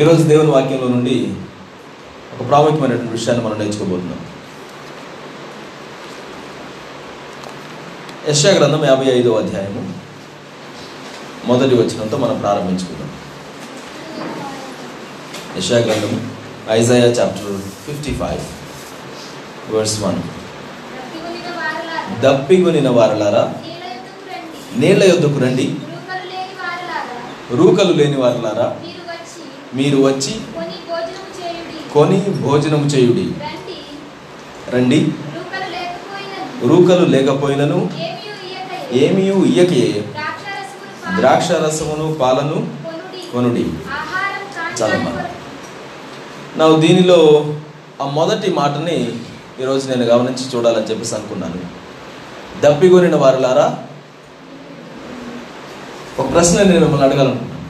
ఈరోజు దేవుని వాక్యంలో నుండి ఒక ప్రాముఖ్యమైనటువంటి విషయాన్ని మనం నేర్చుకోబోతున్నాం. యశా గ్రంథం యాభై ఐదో అధ్యాయము మొదటి వచనంతో మనం ప్రారంభించుకుందాం. యశా గ్రంథం Isaiah chapter fifty five verse one. దప్పిగొనిన వారలారా నీళ్ళ యొద్దకు రండి. నీళ్ళ యొద్దకు రండి. రూకలు లేని వారలారా, రూకలు లేని వారలారా మీరు వచ్చి కొని భోజనము చేయుడి. కొని భోజనం చేయుడి. రండి, రూకలు లేకపోయినను. ఏమియు ఇయ్యకే ద్రాక్ష రసమును పాలను కొనుడి. చాలమ్మా. నా దీనిలో ఆ మొదటి మాటని ఈరోజు నేను గమనించి చూడాలని చెప్పేసి అనుకున్నాను. దప్పిగొనిన వారులారా ఒక ప్రశ్న నేను మిమ్మల్ని అడగాలనుకుంటున్నాను.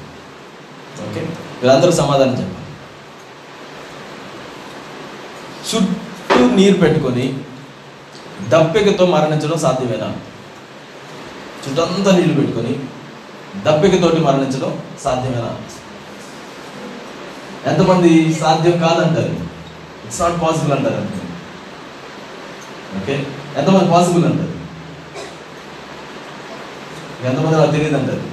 ఓకే? వీళ్ళందరూ సమాధానం చెప్పాలి. చుట్టూ నీరు పెట్టుకొని దప్పికతో మరణించడం సాధ్యమేనా? చుట్టంతా నీళ్ళు పెట్టుకొని దప్పికతోటి మరణించడం సాధ్యమేనా? ఎంతమంది సాధ్యం కాదంటారు? ఇట్స్ నాట్ పాసిబుల్ అంటారు అంతే ఓకే ఎంతమంది పాసిబుల్ అంటారు? ఎంతమంది నాకు తెలియదు అంటారు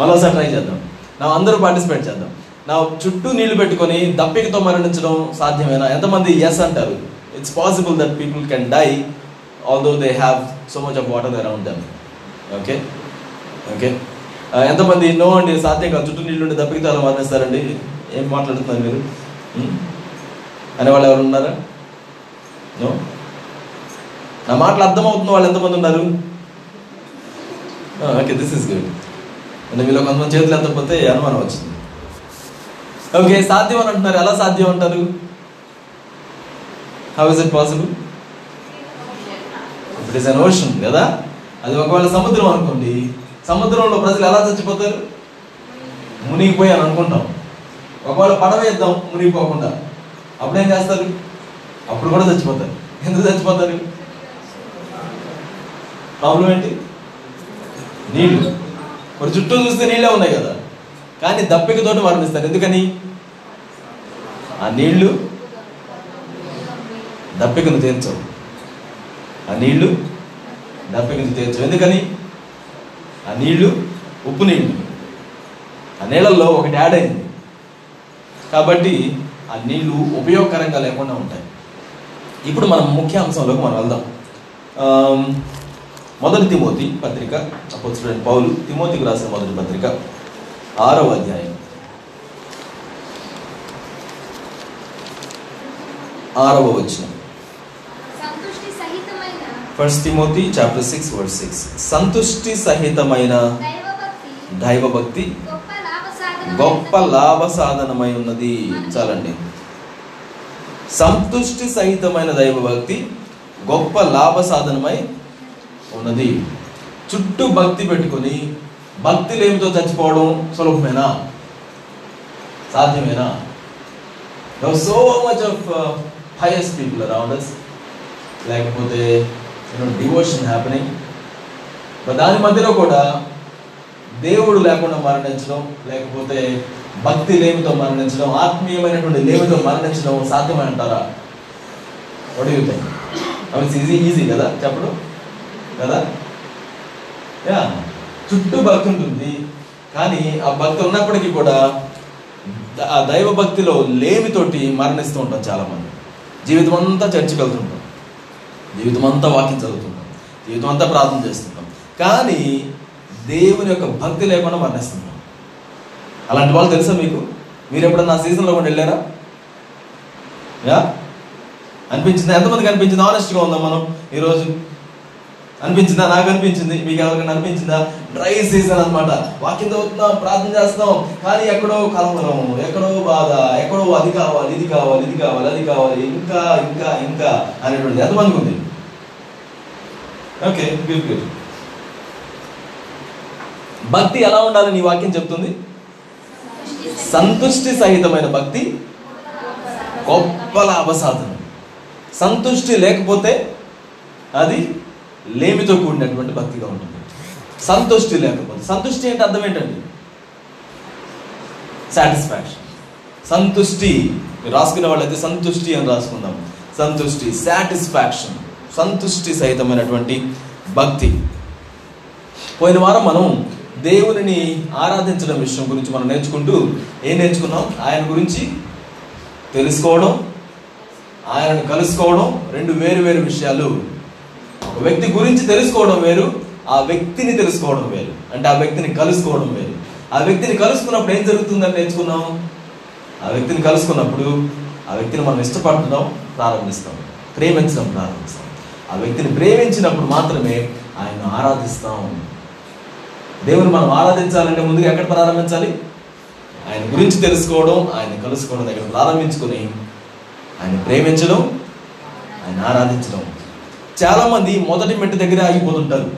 మరోసారి ట్రై చేద్దాం. నా అందరూ పార్టిసిపేట్ చేద్దాం. నా చుట్టూ నీళ్ళు పెట్టుకొని దప్పికతో మరణించడం సాధ్యమేనా? ఎంతమంది ఎస్ అంటారు? It's possible that people can die although they have so much of water around them okay okay ఎంతమంది నో అండి సాధ్యం కాదు. చుట్టూ నీళ్ళు ఉండి దప్పికి చాలా మరణిస్తారండి. ఏం మాట్లాడుతున్నారు మీరు? Hmm? అనే అనేవాళ్ళు ఎవరు ఉన్నారా? నో నా మాటలు అర్థమవుతున్న వాళ్ళు ఎంతమంది ఉన్నారు? ఓకే దిస్ ఇస్ గుడ్ అంటే మీలో కొంతమంది చేతులు ఎత్తకపోతే అనుమానం వచ్చింది. ఓకే సాధ్యం అని అంటున్నారు. ఎలా సాధ్యం అంటారు? How is it possible it is an ocean కదా? అది ఒకవేళ సముద్రం అనుకోండి సముద్రంలో ప్రజలు ఎలా చచ్చిపోతారు? మునిగిపోయి అని అనుకుంటాం. ఒకవేళ పడవ వేద్దాం మునిగిపోకుండా. అప్పుడేం చేస్తారు? అప్పుడు కూడా చచ్చిపోతారు. ఎందుకు చచ్చిపోతారు? ప్రాబ్లం ఏంటి? నీళ్ళు మరి చుట్టూ చూస్తే నీళ్ళే ఉన్నాయి కదా. కానీ దప్పికతోటి మరణిస్తారు ఎందుకని? ఆ నీళ్ళు దప్పికను తీర్చవు ఆ నీళ్ళు దప్పికను తీర్చవు ఎందుకని? ఆ నీళ్ళు ఉప్పు నీళ్ళు ఆ నీళ్ళల్లో ఒకటి యాడ్ అయింది. కాబట్టి ఆ నీళ్ళు ఉపయోగకరంగా లేకుండా ఉంటాయి. ఇప్పుడు మనం ముఖ్య అంశంలోకి మనం వెళ్దాం. మొదటి తిమోతి పత్రిక అపోజిట్ పౌలు తిమోతికి రాసిన మొదటి పత్రిక ఆరవ అధ్యాయం. ఆరవ వచనం. First Timothy chapter six word six సంతుష్టి సహితమైన దైవభక్తి గొప్ప లాభ సాధనమై ఉన్నది. చాలండి. సంతుష్టి సహితమైన దైవభక్తి గొప్ప లాభ సాధనమై ఉన్నది. చుట్టూ భక్తి పెట్టుకొని భక్తి లేమితో చచ్చిపోవడం సులభమేనా? సాధ్యమేనా? So much of highest people around us లేకపోతే యూనో డివోషన్ హ్యాపెనింగ్ దాని మధ్యలో కూడా దేవుడు లేకుండా మరణించడం లేకపోతే భక్తి లేమితో మరణించడం ఆత్మీయమైనటువంటి లేమితో మరణించడం సాధ్యమే అంటారా థింక్ ఈజీ ఈజీ కదా చెప్పడం? కదా? యా చుట్టూ భక్తి ఉంటుంది కానీ ఆ భక్తి ఉన్నప్పటికీ కూడా ఆ దైవ భక్తిలో లేమితోటి మరణిస్తూ ఉంటాం చాలామంది. జీవితం అంతా చర్చికి వెళ్తుంటాం. జీవితం అంతా వాకింగ్ చదువుతుంటాం. జీవితం అంతా ప్రార్థన చేస్తుంటాం. కానీ దేవుని యొక్క భక్తి లేకుండా మరణిస్తుంటాం. అలాంటి వాళ్ళు తెలుసా మీకు? మీరు ఎప్పుడన్నా సీజన్లో కూడా వెళ్ళారా? యా? అనిపించింది? ఎంతమందికి అనిపించింది? ఆనెస్ట్గా ఉందాం మనం ఈరోజు. అనిపించిందా? నాకు అనిపించింది మీకు ఎవరికైనా అనిపించిందా? డ్రై సీజన్ అనమాట వాకింగ్ చదువుతున్నాం ప్రార్థన చేస్తాం కానీ ఎక్కడో కలవరం ఎక్కడో బాధ ఎక్కడో అది కావాలి ఇది కావాలి ఇది కావాలి అది కావాలి ఇంకా ఇంకా ఇంకా అనేటువంటిది ఎంతమందికి ఉంది? ఓకే గుడ్ గుడ్ భక్తి ఎలా ఉండాలని నీ వాక్యం చెప్తుంది? సంతుష్టి సహితమైన భక్తి గొప్ప లాభ సాధన సంతుష్టి లేకపోతే అది లేమితో కూడినటువంటి భక్తిగా ఉంటుంది. సంతుష్టి లేకపోతే సంతుష్టి అంటే అర్థం ఏంటండి? సాటిస్ఫాక్షన్ సంతుష్టి మీరు రాసుకునే వాళ్ళైతే సంతుష్టి అని రాసుకుందాం. సంతుష్టి సాటిస్ఫాక్షన్ సంతుష్టి సహితమైనటువంటి భక్తి. పోయిన వారం మనం దేవునిని ఆరాధించడం విషయం గురించి మనం నేర్చుకుంటూ ఏం నేర్చుకున్నాం? ఆయన గురించి తెలుసుకోవడం ఆయనను కలుసుకోవడం రెండు వేరు వేరు విషయాలు వ్యక్తి గురించి తెలుసుకోవడం వేరు ఆ వ్యక్తిని తెలుసుకోవడం వేరు. అంటే ఆ వ్యక్తిని కలుసుకోవడం వేరు. ఆ వ్యక్తిని కలుసుకున్నప్పుడు ఏం జరుగుతుందని నేర్చుకున్నాం ఆ వ్యక్తిని కలుసుకున్నప్పుడు ఆ వ్యక్తిని మనం ఇష్టపడడం ప్రారంభిస్తాం. ప్రేమించడం ప్రారంభిస్తాం. ఆ వ్యక్తిని ప్రేమించినప్పుడు మాత్రమే ఆయన ఆరాధిస్తాం. దేవుని మనం ఆరాధించాలంటే ముందుగా ఎక్కడ ప్రారంభించాలి? ఆయన గురించి తెలుసుకోవడం ఆయన కలుసుకోవడం దగ్గర ప్రారంభించుకొని ఆయన ప్రేమించడం ఆయన ఆరాధించడం. చాలా మంది మొదటి మెట్టు దగ్గర ఆగిపోతుంటారు.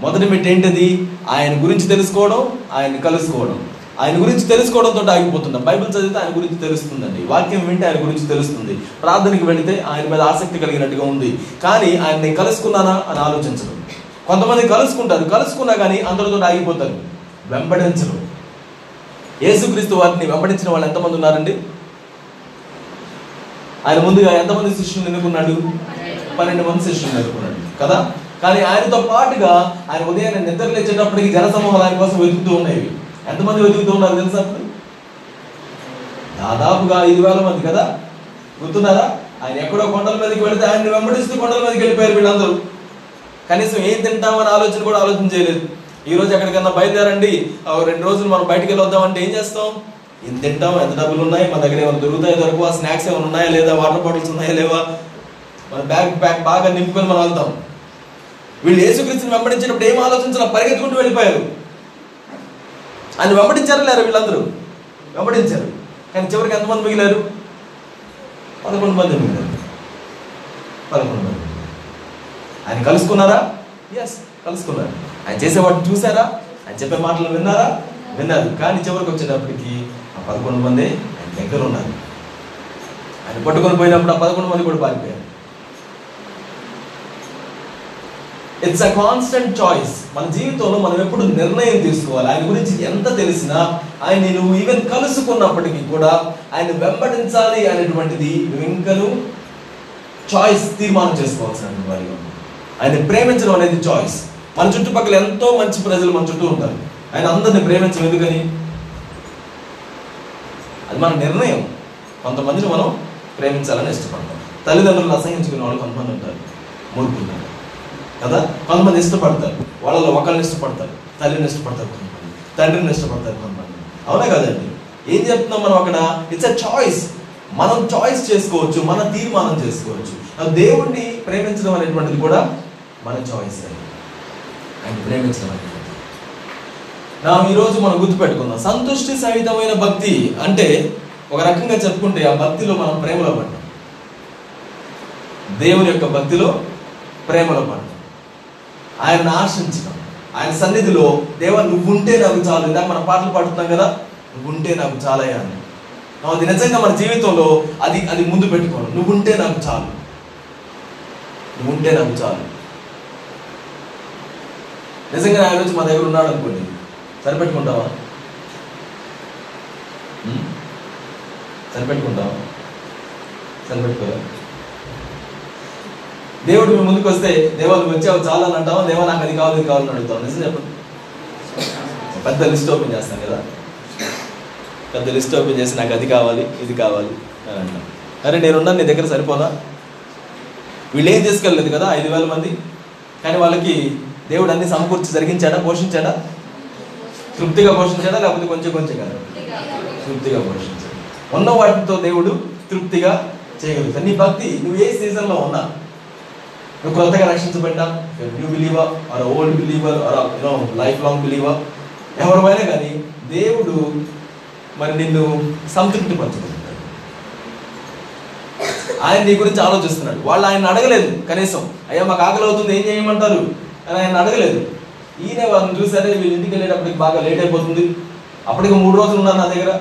మొదటి మెట్టు ఏంటది? ఆయన గురించి తెలుసుకోవడం ఆయన కలుసుకోవడం. ఆయన గురించి తెలుసుకోవడంతో ఆగిపోతున్నాం బైబిల్ చదివితే ఆయన గురించి తెలుస్తుందండి. వాక్యం వింటే ఆయన గురించి తెలుస్తుంది. ప్రార్థనకి వెళితే ఆయన మీద ఆసక్తి కలిగినట్టుగా ఉంది. కానీ ఆయన నేను కలుసుకున్నానా అని ఆలోచించడం కొంతమంది కలుసుకుంటారు. కలుసుకున్నా కానీ అందరితో ఆగిపోతారు. వెంబడించరు. యేసుక్రీస్తు వారిని వెంబడించిన వాళ్ళు ఎంతమంది ఉన్నారండి? ఆయన ముందుగా ఎంతమంది శిష్యులు ఎన్నుకున్నాడు పన్నెండు మంది శిష్యులు ఎన్నుకున్నాడు కదా? కానీ ఆయనతో పాటుగా ఆయన ఉదయాన్నే నిద్ర లేచేటప్పటికి జనసమూహాలు ఆయన కోసం వెతుకుతూ ఉండేవి ఎంతమంది వెతుకుతూ ఉన్నారు తెలుసా అప్పుడు? దాదాపుగా ఐదు వేల మంది కదా? గుర్తున్నారా? ఆయన ఎక్కడో కొండల మీదకి వెళితే ఆయన వెంబడిస్తూ కొండల మీదకి వెళ్ళిపోయారు వీళ్ళందరూ. కనీసం ఏం తింటామని ఆలోచన కూడా ఆలోచన చేయలేదు. ఈ రోజు ఎక్కడికన్నా బయలుదేరండి. రెండు రోజులు మనం బయటికి వెళ్ళి వద్దామంటే ఏం చేస్తాం? ఏం తింటాం? ఎంత డబ్బులు ఉన్నాయి? మన దగ్గర ఏమైనా దొరుకుతాయి? దొరకవా? స్నాక్స్ ఏమైనా ఉన్నాయా లేదా? వాటర్ బాటిల్స్ ఉన్నాయా లేవా? మన బ్యాగ్ బ్యాగ్ బాగా నింపుకొని మనం వెళ్తాం. వీళ్ళు యేసుక్రీస్తుని వెంబడించినప్పుడు ఏం ఆలోచించిన పరిగెత్తుకుంటూ వెళ్ళిపోయారు. ఆయన వెంబడించారు లేరు వీళ్ళందరూ? వెంబడించారు. కానీ చివరికి ఎంతమంది మిగిలారు? పదకొండు మంది మిగిలారు. పదకొండు మంది ఆయన కలుసుకున్నారా? ఎస్ కలుసుకున్నారు. ఆయన చేసే వాటిని చూసారా ఆయన చెప్పే మాటలు విన్నారా? విన్నారు. కానీ చివరికి వచ్చేటప్పటికి ఆ పదకొండు మంది ఆయన దగ్గర ఉన్నారు ఆయన పట్టుకొని పోయినప్పుడు ఆ పదకొండు మంది కూడా పారిపోయారు. ఇట్స్ అ కాన్స్టెంట్ చాయిస్ మన జీవితంలో మనం ఎప్పుడు నిర్ణయం తీసుకోవాలి. ఆయన గురించి ఎంత తెలిసినా ఆయన నువ్వు ఈవెన్ కలుసుకున్నప్పటికీ కూడా ఆయన వెంబడించాలి అనేటువంటిది నువ్వు ఇంకను చాయిస్ తీర్మానం చేసుకోవాల్సిన వారిగా ఆయన ప్రేమించడం అనేది చాయిస్ మన చుట్టుపక్కల ఎంతో మంచి ప్రజలు మన చుట్టూ ఉంటారు. ఆయన అందరిని ప్రేమించడం ఎందుకని? అది మన నిర్ణయం. కొంతమందిని మనం ప్రేమించాలని ఇష్టపడతాం. తల్లిదండ్రులను అసహించుకునే వాళ్ళు కొంతమంది ఉంటారు. మూర్ఖులు. కదా? కొంతమంది ఇష్టపడతారు. వాళ్ళలో ఒకళ్ళని ఇష్టపడతారు తల్లిని ఇష్టపడతారు కొంతమంది. తండ్రిని ఇష్టపడతారు కొంతమంది. అవునా కదండి? ఏం చెప్తున్నాం మనం అక్కడ? ఇట్స్ అ చాయిస్ మనం చాయిస్ చేసుకోవచ్చు మన తీర్మానం చేసుకోవచ్చు. దేవుణ్ణి ప్రేమించడం అనేటువంటిది కూడా మన చాయిస్ అండ్ ప్రేమించడం అనేటువంటిది. నా ఈరోజు మనం గుర్తుపెట్టుకుందాం. సంతుష్టి సహితమైన భక్తి అంటే ఒక రకంగా చెప్పుకుంటే ఆ భక్తిలో మనం ప్రేమలో పడ్డాం. దేవుని యొక్క భక్తిలో ప్రేమలో పడ్డాం. ఆయన ఆశించడం. ఆయన సన్నిధిలో దేవ నువ్వుంటే నాకు చాలు. ఇందాక మన పాటలు పాడుతున్నాం కదా నువ్వుంటే నాకు చాలయ్యా అని. అది నిజంగా మన జీవితంలో అది అది ముందు పెట్టుకోవాలి. నువ్వుంటే నాకు చాలు. నువ్వుంటే నాకు చాలు. నిజంగా ఆయన రోజు మా దగ్గర ఉన్నాడు అనుకోండి. సరిపెట్టుకుంటావా? సరిపెట్టుకుంటావా? సరిపెట్టుకోవాలి దేవుడు మీ ముందుకు వస్తే దేవాలు వచ్చావు చాలా అని అంటావా దేవా నాకు అది కావాలి ఇది కావాలని అడుగుతావు? నిజం చెప్పండి పెద్ద లిస్ట్ ఓపెన్ చేస్తాను కదా. పెద్ద లిస్ట్ ఓపెన్ చేసి నాకు అది కావాలి ఇది కావాలి అని అంటాను. అరే నేనున్నాను నీ దగ్గర సరిపోదా? వీళ్ళు ఏం తీసుకెళ్ళలేదు కదా ఐదు వేల మంది. కానీ వాళ్ళకి దేవుడు అన్ని సమకూర్చి జరిగించాడా పోషించాడా? తృప్తిగా పోషించాడా లేకపోతే కొంచెం కొంచెం కదా తృప్తిగా పోషించాడు. ఉన్న వాటితో దేవుడు తృప్తిగా చేయగలుగుతాడు. నీ భక్తి నువ్వు ఏ సీజన్లో ఉన్నా నువ్వు కొత్తగా రక్షించబడ్డా. New believer or old believer or you know lifelong believer ఎవరమైనా కానీ దేవుడు మరి నిన్ను సంతృప్తి పరచుకుంటాడు ఆయన నీ గురించి ఆలోచిస్తున్నాడు. వాళ్ళు ఆయన అడగలేదు కనీసం. అయ్యా మాకు ఆకలి అవుతుంది ఏం చేయమంటారు? అని ఆయన అడగలేదు. ఈయన వాళ్ళని చూసారే వీళ్ళు ఇంటికి వెళ్ళేటప్పటికి బాగా లేట్ అయిపోతుంది. అప్పటికి మూడు రోజులు ఉన్నారు నా దగ్గర.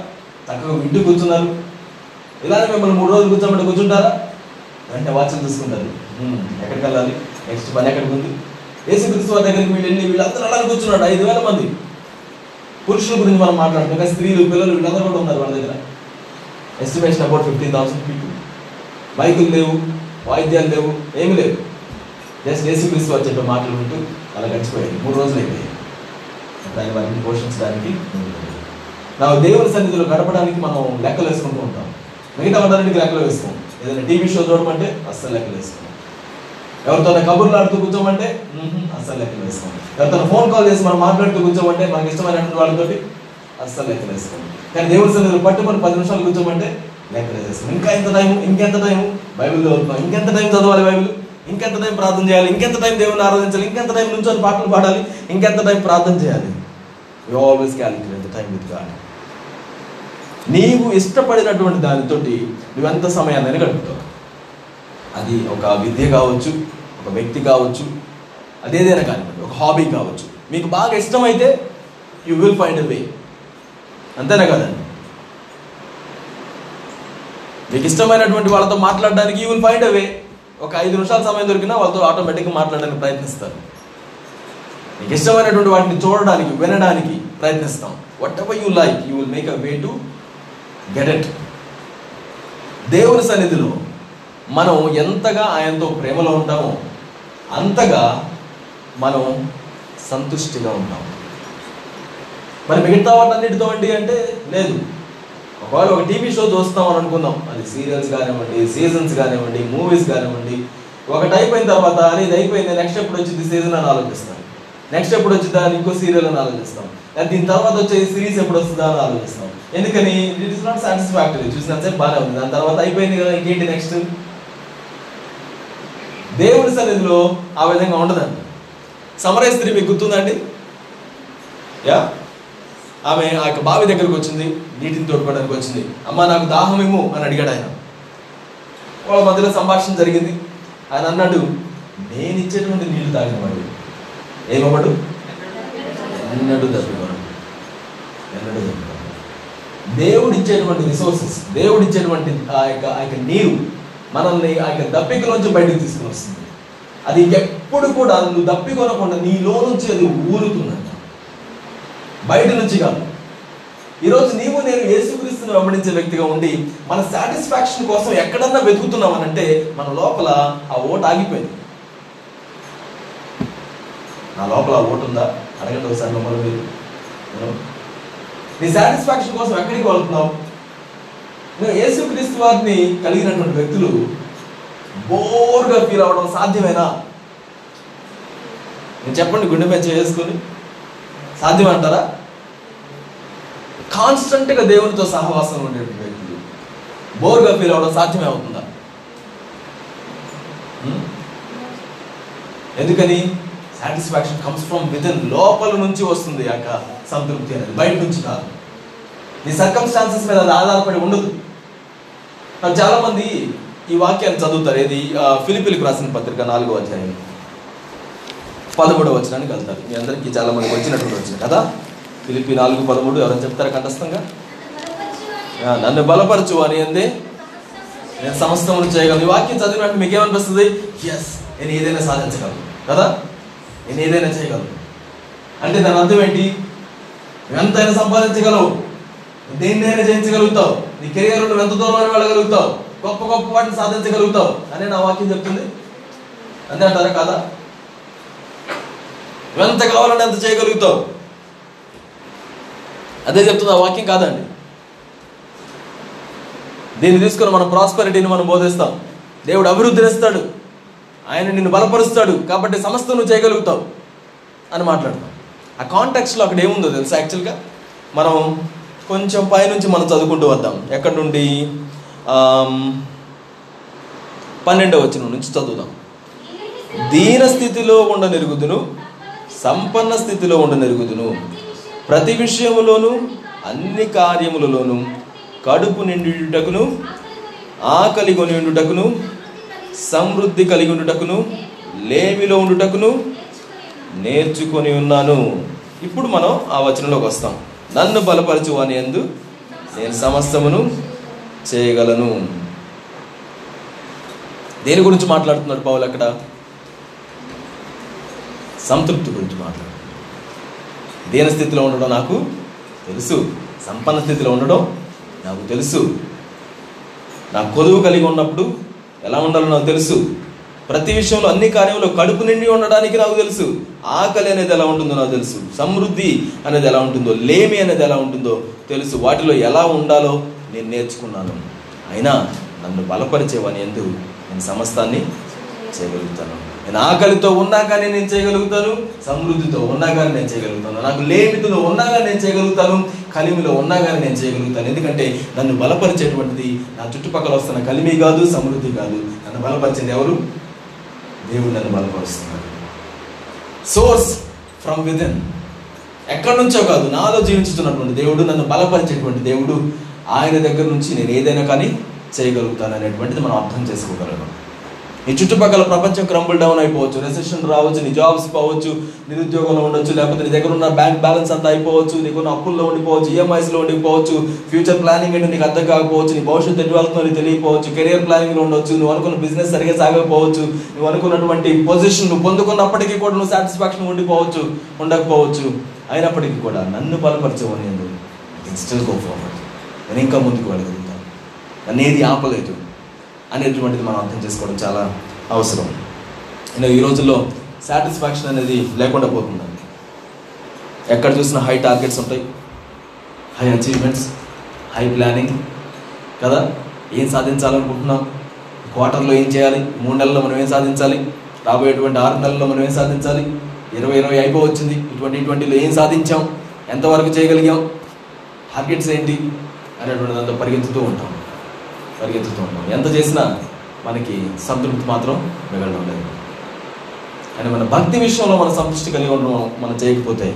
చక్కగా ఇంటికి కూర్చున్నారు. ఇలానే మిమ్మల్ని మూడు రోజులు కూర్చోమంటే కూర్చుంటారా? వెంటనే వాచ్లు చూసుకుంటారు. ఎక్కడికి వెళ్ళాలి? నెక్స్ట్ పని ఎక్కడికి ఉంది? యేసుక్రీస్తు వారి దగ్గరికి వీళ్ళు వెళ్ళి వీళ్ళందరూ అలా కూర్చున్నాడు ఐదు వేల మంది. పురుషుల గురించి మనం మాట్లాడుతున్నాం. కానీ స్త్రీలు పిల్లలు వీళ్ళందరూ కూడా ఉన్నారు వాళ్ళ దగ్గర. Estimation about fifteen thousand people బైకులు లేవు వాయిద్యాలు లేవు ఏమి లేవు. జస్ట్ యేసుక్రీస్తు వచ్చేట మాటలు వింటూ అలా గడిచిపోయాయి మూడు రోజులు అయిపోయాయి. దాన్ని వారిని పోషించడానికి నా దేవుని సన్నిధిలో గడపడానికి మనం లెక్కలు వేసుకుంటూ ఉంటాం. మిగతా వాటానికి లెక్కలు వేసుకోం. ఏదైనా టీవీ షో చూడమంటే అస్సలు లెక్కలు వేసుకోం ఎవరితో కబుర్లు ఆడుతూ కూర్చోమంటే అస్సలు లెక్కలు వేసుకోం ఎవరితో ఫోన్ కాల్ చేసి మనం మాట్లాడుతూ కూర్చోమంటే మనకి ఇష్టమైనటువంటి వాళ్ళతోటి అస్సలు లెక్కలు వేసుకోం కానీ దేవుని సన్నిధిలో పట్టుకొని పది నిమిషాలు కూర్చోమంటే లెక్కలు వేసేస్తాం ఇంకా ఎంత టైం ఇంకెంత టైం బైబిల్ చదువుతున్నాం. ఇంకెంత టైం చదవాలి బైబిల్? ఇంకెంత టైం ప్రార్థన చేయాలి? ఇంకెంత టైం దేవుని ఆరాధించాలి? ఇంకెంత టైం నుంచొని పాటలు పాడాలి? ఇంకెంత టైం ప్రార్థన చేయాలి? You always calculate the time with God నీవు ఇష్టపడినటువంటి దానితోటి నువ్వెంత సమయాన్ని గడుపుతావు. అది ఒక విద్య కావచ్చు ఒక వ్యక్తి కావచ్చు అదేదైనా కానివ్వండి ఒక హాబీ కావచ్చు. మీకు బాగా ఇష్టమైతే you will find a way అంతేనా కదండి? మీకు ఇష్టమైనటువంటి వాళ్ళతో మాట్లాడడానికి యూ విల్ ఫైండ్ వే ఒక ఐదు నిమిషాల సమయం దొరికినా వాళ్ళతో ఆటోమేటిక్గా మాట్లాడడానికి ప్రయత్నిస్తారు. మీకు ఇష్టమైనటువంటి వాటిని చూడడానికి వినడానికి ప్రయత్నిస్తాం. Whatever you like you will make a way to get it దేవుని సన్నిధిలో మనం ఎంతగా ఆయనతో ప్రేమలో ఉంటామో అంతగా మనం సంతుష్టిగా ఉంటాం. మరి మిగతా వాటన్నిటితో ఏంటి అంటే లేదు. ఒకవేళ ఒక టీవీ షో చూస్తాం అని అనుకుందాం. అది సీరియల్స్ కానివ్వండి సీజన్స్ కానివ్వండి మూవీస్ కానివ్వండి. ఒకటి అయిపోయిన తర్వాత అని ఇది అయిపోయింది నెక్స్ట్ ఎప్పుడు వచ్చింది సీజన్ అని ఆలోచిస్తాం. నెక్స్ట్ ఎప్పుడు వచ్చిందా అని ఇంకో సీరియల్ అని ఆలోచిస్తాం. దీని తర్వాత వచ్చే సిరీస్ ఎప్పుడు వస్తుందా అని ఆలోచిస్తాం. ఎందుకని? ఇట్ ఇస్ నాట్ సాటిస్ఫాక్టరీ చూసినంతసేపు బాగానే ఉంది. దాని తర్వాత అయిపోయింది కదా ఇంకేంటి నెక్స్ట్ దేవుని సన్నిధిలో ఆ విధంగా ఉండదండి. సమరయ స్త్రీ మీకు గుర్తుందండి యా? ఆమె ఆ యొక్క బావి దగ్గరకు వచ్చింది. నీటిని తోడుకోవడానికి వచ్చింది. అమ్మ నాకు దాహం ఇమ్ము అని అడిగాడు ఆయన. వాళ్ళ మధ్యలో సంభాషణ జరిగింది. ఆయన అన్నాడు నేను ఇచ్చేటువంటి నీళ్ళు తాగినవాడు ఏమవ్వడు? ఎన్నడు తప్పివాడు ఎన్నడు తప్పివాడు దేవుడు ఇచ్చేటువంటి రిసోర్సెస్ దేవుడు ఇచ్చేటువంటి ఆ యొక్క ఆ యొక్క నీరు మనల్ని ఆ యొక్క దప్పికలోంచి బయటకు తీసుకుని వస్తుంది. అది ఎప్పుడు కూడా నువ్వు దప్పికొనకుండా నీలో నుంచి అది ఊరుతుందంట బయట నుంచి కాదు. ఈరోజు నీవు నేను యేసుక్రీస్తుని వెంబడించే వ్యక్తిగా ఉండి మన సాటిస్ఫాక్షన్ కోసం ఎక్కడన్నా వెతుకుతున్నామనంటే మన లోపల ఆ ఓటు ఆగిపోయింది. నా లోపల ఓటు ఉందా? అడగండి ఒకసారి మమ్మల్ని మీరు. నీ సాటిస్ఫాక్షన్ కోసం ఎక్కడికి వెళ్తున్నావు. నువ్వు యేసుక్రీస్తు వారిని కలిగినటువంటి వ్యక్తులు బోర్గా ఫీల్ అవ్వడం సాధ్యమేనా? నేను చెప్పండి గుండె మీద చేసుకొని. సాధ్యమంటారా? కాన్స్టెంట్గా దేవునితో సహవాసం ఉండేటువంటి వ్యక్తులు బోర్గా ఫీల్ అవ్వడం సాధ్యమే అవుతుందా? ఎందుకని? సాటిస్ఫాక్షన్ కమ్స్ ఫ్రమ్ విదిన్ లోపల నుంచి వస్తుంది యొక్క సంతృప్తి అనేది. బయట నుంచి కాదు. నీ సర్కమ్స్టాన్సెస్ మీద అది ఆధారపడి ఉండదు. నాకు చాలామంది ఈ వాక్యాన్ని చదువుతారు. ఏది? ఆ, ఫిలిపిలకు రాసిన పత్రిక నాలుగో అధ్యాయం. పదమూడవ వచనానికి వెళ్తారు. మీ అందరికీ చాలా మందికి వచ్చినటువంటి వచ్చిన కదా? ఫిలిపి నాలుగు పదమూడు ఎవరైనా చెప్తారా కంఠస్థంగా? నన్ను బలపరచు అని అందే నేను సమస్తమును చేయగలను. ఈ వాక్యం చదివినట్టు మీకేమనిపిస్తుంది ఎస్ నేను ఏదైనా సాధించగలను. కదా? నేను ఏదైనా చేయగలను. అంటే దాని అర్థం ఏంటి? నువ్వు ఎంతైనా సంపాదించగలవు దేన్నైనా జయించగలుగుతావు. నీ కెరియర్ నువ్వు ఎంత దూరం వెళ్ళగలుగుతావు. గొప్ప గొప్ప వాటిని సాధించగలుగుతావు. అనే నా వాక్యం చెప్తుంది. అంతే అంటారా కాదా? ఎంత కావాలంటే ఎంత చేయగలుగుతావు. అదే చెప్తుంది ఆ వాక్యం కాదండి. దీన్ని తీసుకొని మన ప్రాస్పరిటీని మనం బోధిస్తాం. దేవుడు అభివృద్ధి ఇస్తాడు. ఆయన నిన్ను బలపరుస్తాడు కాబట్టి సమస్త నువ్వు చేయగలుగుతావు అని మాట్లాడతాం. ఆ కాంటాక్స్లో అక్కడ ఏముందో తెలుసా యాక్చువల్గా మనం కొంచెం పైనుంచి మనం చదువుకుంటూ వద్దాం. ఎక్కడి నుండి? పన్నెండవ వచ్చిన నుంచి చదువుదాం. దీన స్థితిలో ఉండనెరుగుదును సంపన్న స్థితిలో ఉండనెరుగుదును ప్రతి విషయములోను అన్ని కార్యములలోను కడుపు నిండుటకును ఆకలి కొని ఉండుటకును సమృద్ధి కలిగి ఉండుటకును లేమిలో ఉండుటకును నేర్చుకొని ఉన్నాను. ఇప్పుడు మనం ఆ వచనంలోకి వస్తాం. నన్ను బలపరచు అని ఎందు నేను సమస్తమును చేయగలను. దేని గురించి మాట్లాడుతున్నాడు పౌలు అక్కడ? సంతృప్తి గురించి మాట్లాడుతున్నాడు. దీన స్థితిలో ఉండడం నాకు తెలుసు. సంపన్న స్థితిలో ఉండడం నాకు తెలుసు. నా కొదువు కలిగి ఉన్నప్పుడు ఎలా ఉండాలో నాకు తెలుసు. ప్రతి విషయంలో అన్ని కార్యంలో కడుపు నిండి ఉండడానికి నాకు తెలుసు. ఆకలి అనేది ఎలా ఉంటుందో నాకు తెలుసు. సమృద్ధి అనేది ఎలా ఉంటుందో లేమి అనేది ఎలా ఉంటుందో తెలుసు. వాటిలో ఎలా ఉండాలో నేను నేర్చుకున్నాను. అయినా నన్ను బలపరిచేవాని ఎందు నేను సమస్తాన్ని చేయగలుగుతాను. నేను ఆకలితో ఉన్నా కానీ నేను చేయగలుగుతాను సమృద్ధితో ఉన్నా కానీ నేను చేయగలుగుతాను. నాకు లేమితో ఉన్నా కానీ నేను చేయగలుగుతాను కలిమిలో ఉన్నా కానీ నేను చేయగలుగుతాను. ఎందుకంటే నన్ను బలపరిచేటువంటిది నా చుట్టుపక్కల వస్తున్న కలిమి కాదు సమృద్ధి కాదు. నన్ను బలపరిచేది ఎవరు? దేవుడు నన్ను బలపరుస్తున్నాడు. సోర్స్ ఫ్రమ్ విదిన్ ఎక్కడి నుంచో కాదు నాలో జీవించుతున్నటువంటి దేవుడు నన్ను బలపరిచేటువంటి దేవుడు. ఆయన దగ్గర నుంచి నేను ఏదైనా కానీ చేయగలుగుతాను అనేటువంటిది మనం అర్థం చేసుకోగలం నీ చుట్టుపక్కల ప్రపంచం క్రంబుల్ డౌన్ అయిపోవచ్చు రెసెషన్ రావచ్చు నీ జాబ్స్ పోవచ్చు నిరుద్యోగంలో ఉండొచ్చు లేకపోతే నీ దగ్గర ఉన్న బ్యాంక్ బ్యాలెన్స్ అంతా అయిపోవచ్చు నీకున్న అప్పుల్లో ఉండిపోవచ్చు ఈఎంఐస్లో ఉండిపోవచ్చు ఫ్యూచర్ ప్లానింగ్ అంటే నీకు అర్థం కాకపోవచ్చు నీ భవిష్యత్తు ఎటు వెళ్తుందో నీకు తెలియకపోవచ్చు కెరియర్ ప్లానింగ్లో ఉండొచ్చు నువ్వు అనుకున్న బిజినెస్ సరిగా సాగకపోవచ్చు నువ్వు అనుకున్నటువంటి పొజిషన్ నువ్వు పొందుకున్నప్పటికీ కూడా నువ్వు సాటిస్ఫాక్షన్ ఉండిపోవచ్చు ఉండకపోవచ్చు. అయినప్పటికీ కూడా నన్ను బలపరచవని ఎందుకు? స్టిల్ గో ఫార్వర్డ్ నేను ఇంకా ముందుకు వెళ్ళగలుగుతాను. నన్ను ఏది ఆపలేదు. అనేటువంటిది మనం అర్థం చేసుకోవడం చాలా అవసరం. నేను ఈ రోజుల్లో సాటిస్ఫాక్షన్ అనేది లేకుండా పోతుందండి. ఎక్కడ చూసినా హై టార్గెట్స్ ఉంటాయి. హై అచీవ్మెంట్స్ హై ప్లానింగ్ కదా? ఏం సాధించాలనుకుంటున్నాం? క్వార్టర్లో ఏం చేయాలి? మూడు నెలల్లో మనం ఏం సాధించాలి? రాబోయేటువంటి ఆరు నెలల్లో మనం ఏం సాధించాలి? ఇరవై ఇరవై అయిపోవచ్చింది. ట్వంటీ ట్వంటీలో ఏం సాధించాం? ఎంతవరకు చేయగలిగాం? టార్గెట్స్ ఏంటి? అనేటువంటి దాంతో పరిగెత్తుతూ ఉంటాం. పరిగెత్తుతూ ఎంత చేసినా మనకి సంతృప్తి మాత్రం మిగలడం లేదు. కానీ మన భక్తి విషయంలో మన సంతృష్టి కలిగి ఉండడం మనం చేయకపోతే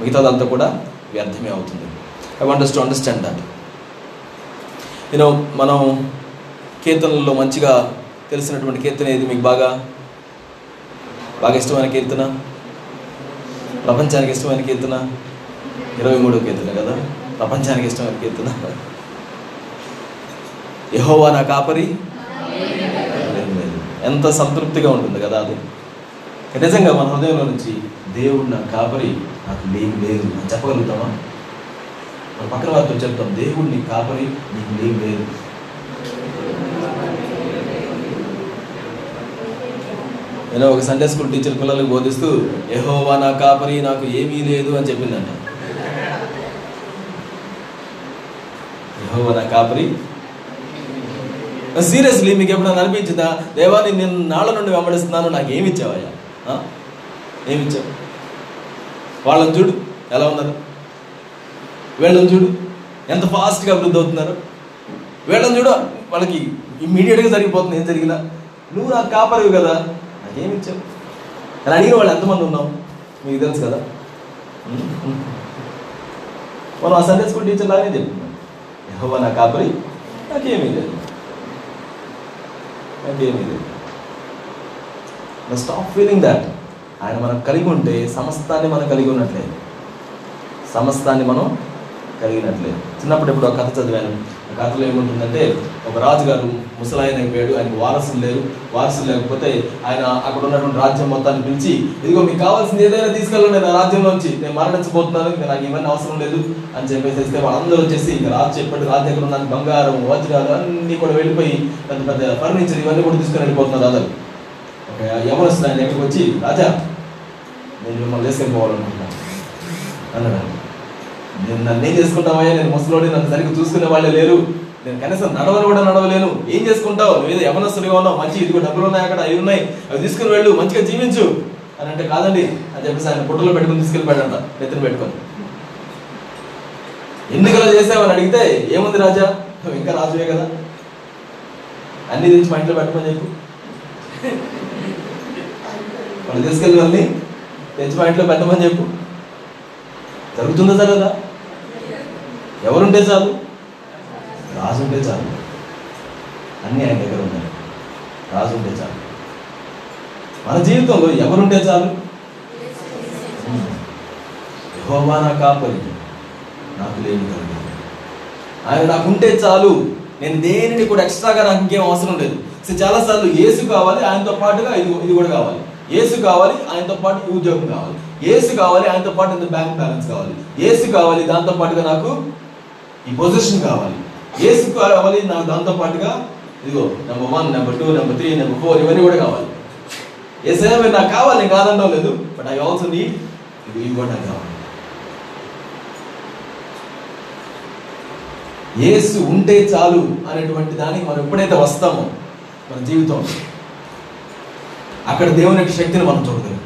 మిగతాదంతా కూడా వ్యర్థమే అవుతుంది. I want to understand that నేను మనం కీర్తనల్లో మంచిగా తెలిసినటువంటి కీర్తన ఏది మీకు బాగా? బాగా ఇష్టమైన కీర్తన? ప్రపంచానికి ఇష్టమైన కీర్తన? ఇరవై మూడో కీర్తన కదా? ప్రపంచానికి ఇష్టమైన కీర్తన? యహోవా నా కాపరి. లేదు, లేదు. ఎంత సంతృప్తిగా ఉంటుంది కదా అది. నిజంగా మన హృదయంలో నుంచి దేవుడు నా కాపరి నాకు లేని లేదు. అని చెప్పగలుగుతామా? మన పక్కన వారితో చెప్తాం దేవుడు నీ కాపరి నీకు లేని లేదు. నేను ఒక సండే స్కూల్ టీచర్ పిల్లలకు బోధిస్తూ యహోవా నా కాపరి నాకు ఏమీ లేదు అని చెప్పిందంట. యహోవా నా కాపరి సీరియస్లీ మీకు ఎప్పుడైనా అనిపించిందా? దేవాన్ని నేను నాళ్ళ నుండి వెంబడిస్తున్నాను నాకు ఏమి ఇచ్చావయ్యా ఏమి ఇచ్చావు? వాళ్ళని చూడు ఎలా ఉన్నారు? వీళ్ళని చూడు ఎంత ఫాస్ట్గా అభివృద్ధి అవుతున్నారు? వీళ్ళని చూడు వాళ్ళకి ఇమ్మీడియట్గా జరిగిపోతుంది ఏం జరిగినా. నువ్వు నాకు కాపరివి కదా నాకేమి ఇచ్చావు? అని అడిగిన వాళ్ళు ఎంతమంది ఉన్నాం మీకు తెలుసు కదా. మనం ఆ సండే స్కూల్ టీచర్ లాగానే చెప్తున్నాం. యెహోవా నా కాపరి నాకేమీ లేదు. నాకేమీ లేదు స్టాప్ ఫీలింగ్ దాట్ ఆయన మనం కలిగి ఉంటే సమస్తాన్ని మనం కలిగి ఉన్నట్లే. సమస్తాన్ని మనం కలిగినట్లే. చిన్నప్పుడు ఎప్పుడు ఒక కథ చదివాను. కథలో ఏముంటుందంటే ఒక రాజుగారు ముసలాయన అయిపోయాడు ఆయనకు వారసులు లేరు. వారసులు లేకపోతే ఆయన అక్కడ ఉన్నటువంటి రాజ్యం మొత్తాన్ని పిలిచి ఇదిగో మీకు కావాల్సింది ఏదైనా తీసుకెళ్ళండి నా రాజ్యంలోంచి. నేను మరణించబోతున్నాను ఇంకా నాకు ఇవన్నీ అవసరం లేదు. అని చెప్పేసి వాళ్ళందరూ వచ్చేసి ఇంకా రాజు చెప్పాడు రాజు దగ్గర ఉన్న బంగారం వజ్రాలు అన్నీ కూడా వెళ్ళిపోయి పెద్ద పెద్ద ఫర్నిచర్ ఇవన్నీ కూడా తీసుకొని వెళ్ళిపోతున్నారు రాజు ఒక యవనస్తుడు ఆయన ఎక్కడికి వచ్చి రాజా నేను మిమ్మల్ని తీసుకెళ్ళిపోవాలనుకుంటున్నాను. అన్నాడు నేను నన్ను ఏం చేసుకుంటావయ్యా? నేను ముసలోడి నన్ను సరిగ్గా చూసుకునే వాళ్ళే లేరు. నేను కనీసం నడవను కూడా నడవలేను. ఏం చేసుకుంటావు? నువ్వు ఏదో యవనస్తుడిగా ఉన్నావు. మంచి ఇదిగో డబ్బులు ఉన్నాయి అక్కడ అవి ఉన్నాయి. అవి తీసుకుని వెళ్ళు. మంచిగా జీవించు. అని అంటే కాదండి. అని చెప్పేసి ఆయన పుట్టలో పెట్టుకుని తీసుకెళ్ళిపోయాడంట. నెత్తిన పెట్టుకొని. ఎందుకలా అని అడిగితే ఏముంది రాజా? నువ్వు ఇంకా రాజువే కదా. అన్ని తెచ్చి మా ఇంట్లో పెట్టమని చెప్పు. వాళ్ళు తీసుకెళ్ళి వాళ్ళని తెచ్చి మా ఇంట్లో పెట్టమని చెప్పు. జరుగుతుందా జరగదా ఎవరుంటే చాలు? రాజు ఉంటే చాలు. అన్నీ ఆయన దగ్గర ఉన్నాయి. రాజు ఉంటే చాలు. మన జీవితంలో ఎవరుంటే చాలు? యెహోవా నా కాపరి. నాకు లేని కలిగి ఆయన నాకుంటే చాలు. నేను దేనిని కూడా ఎక్స్ట్రాగా నాకు ఇంకేం అవసరం లేదు. సో చాలాసార్లు ఏసు కావాలి ఆయనతో పాటుగా ఇది ఇది కూడా కావాలి. ఏసు కావాలి ఆయనతో పాటు ఉద్యోగం కావాలి. ఏసు కావాలి ఆయనతో పాటు ఇంత బ్యాంక్ బ్యాలెన్స్ కావాలి. ఏసు కావాలి దాంతో పాటుగా నాకు ఈ పొజిషన్ కావాలి. ఏసు కావాలి నాకు దాంతో పాటుగా ఇదిగో number one number two number three number four ఇవన్నీ కూడా కావాలి. ఏసైనా మీరు నాకు కావాలి నేను కాదనడం లేదు బట్ ఐ ఆల్సో నీడ్ ఇది ఇవి కూడా నాకు కావాలి. ఏసు ఉంటే చాలు అనేటువంటి దానికి మనం ఎప్పుడైతే వస్తామో మన జీవితం అక్కడ దేవుని యొక్క శక్తిని మనం చూడగలం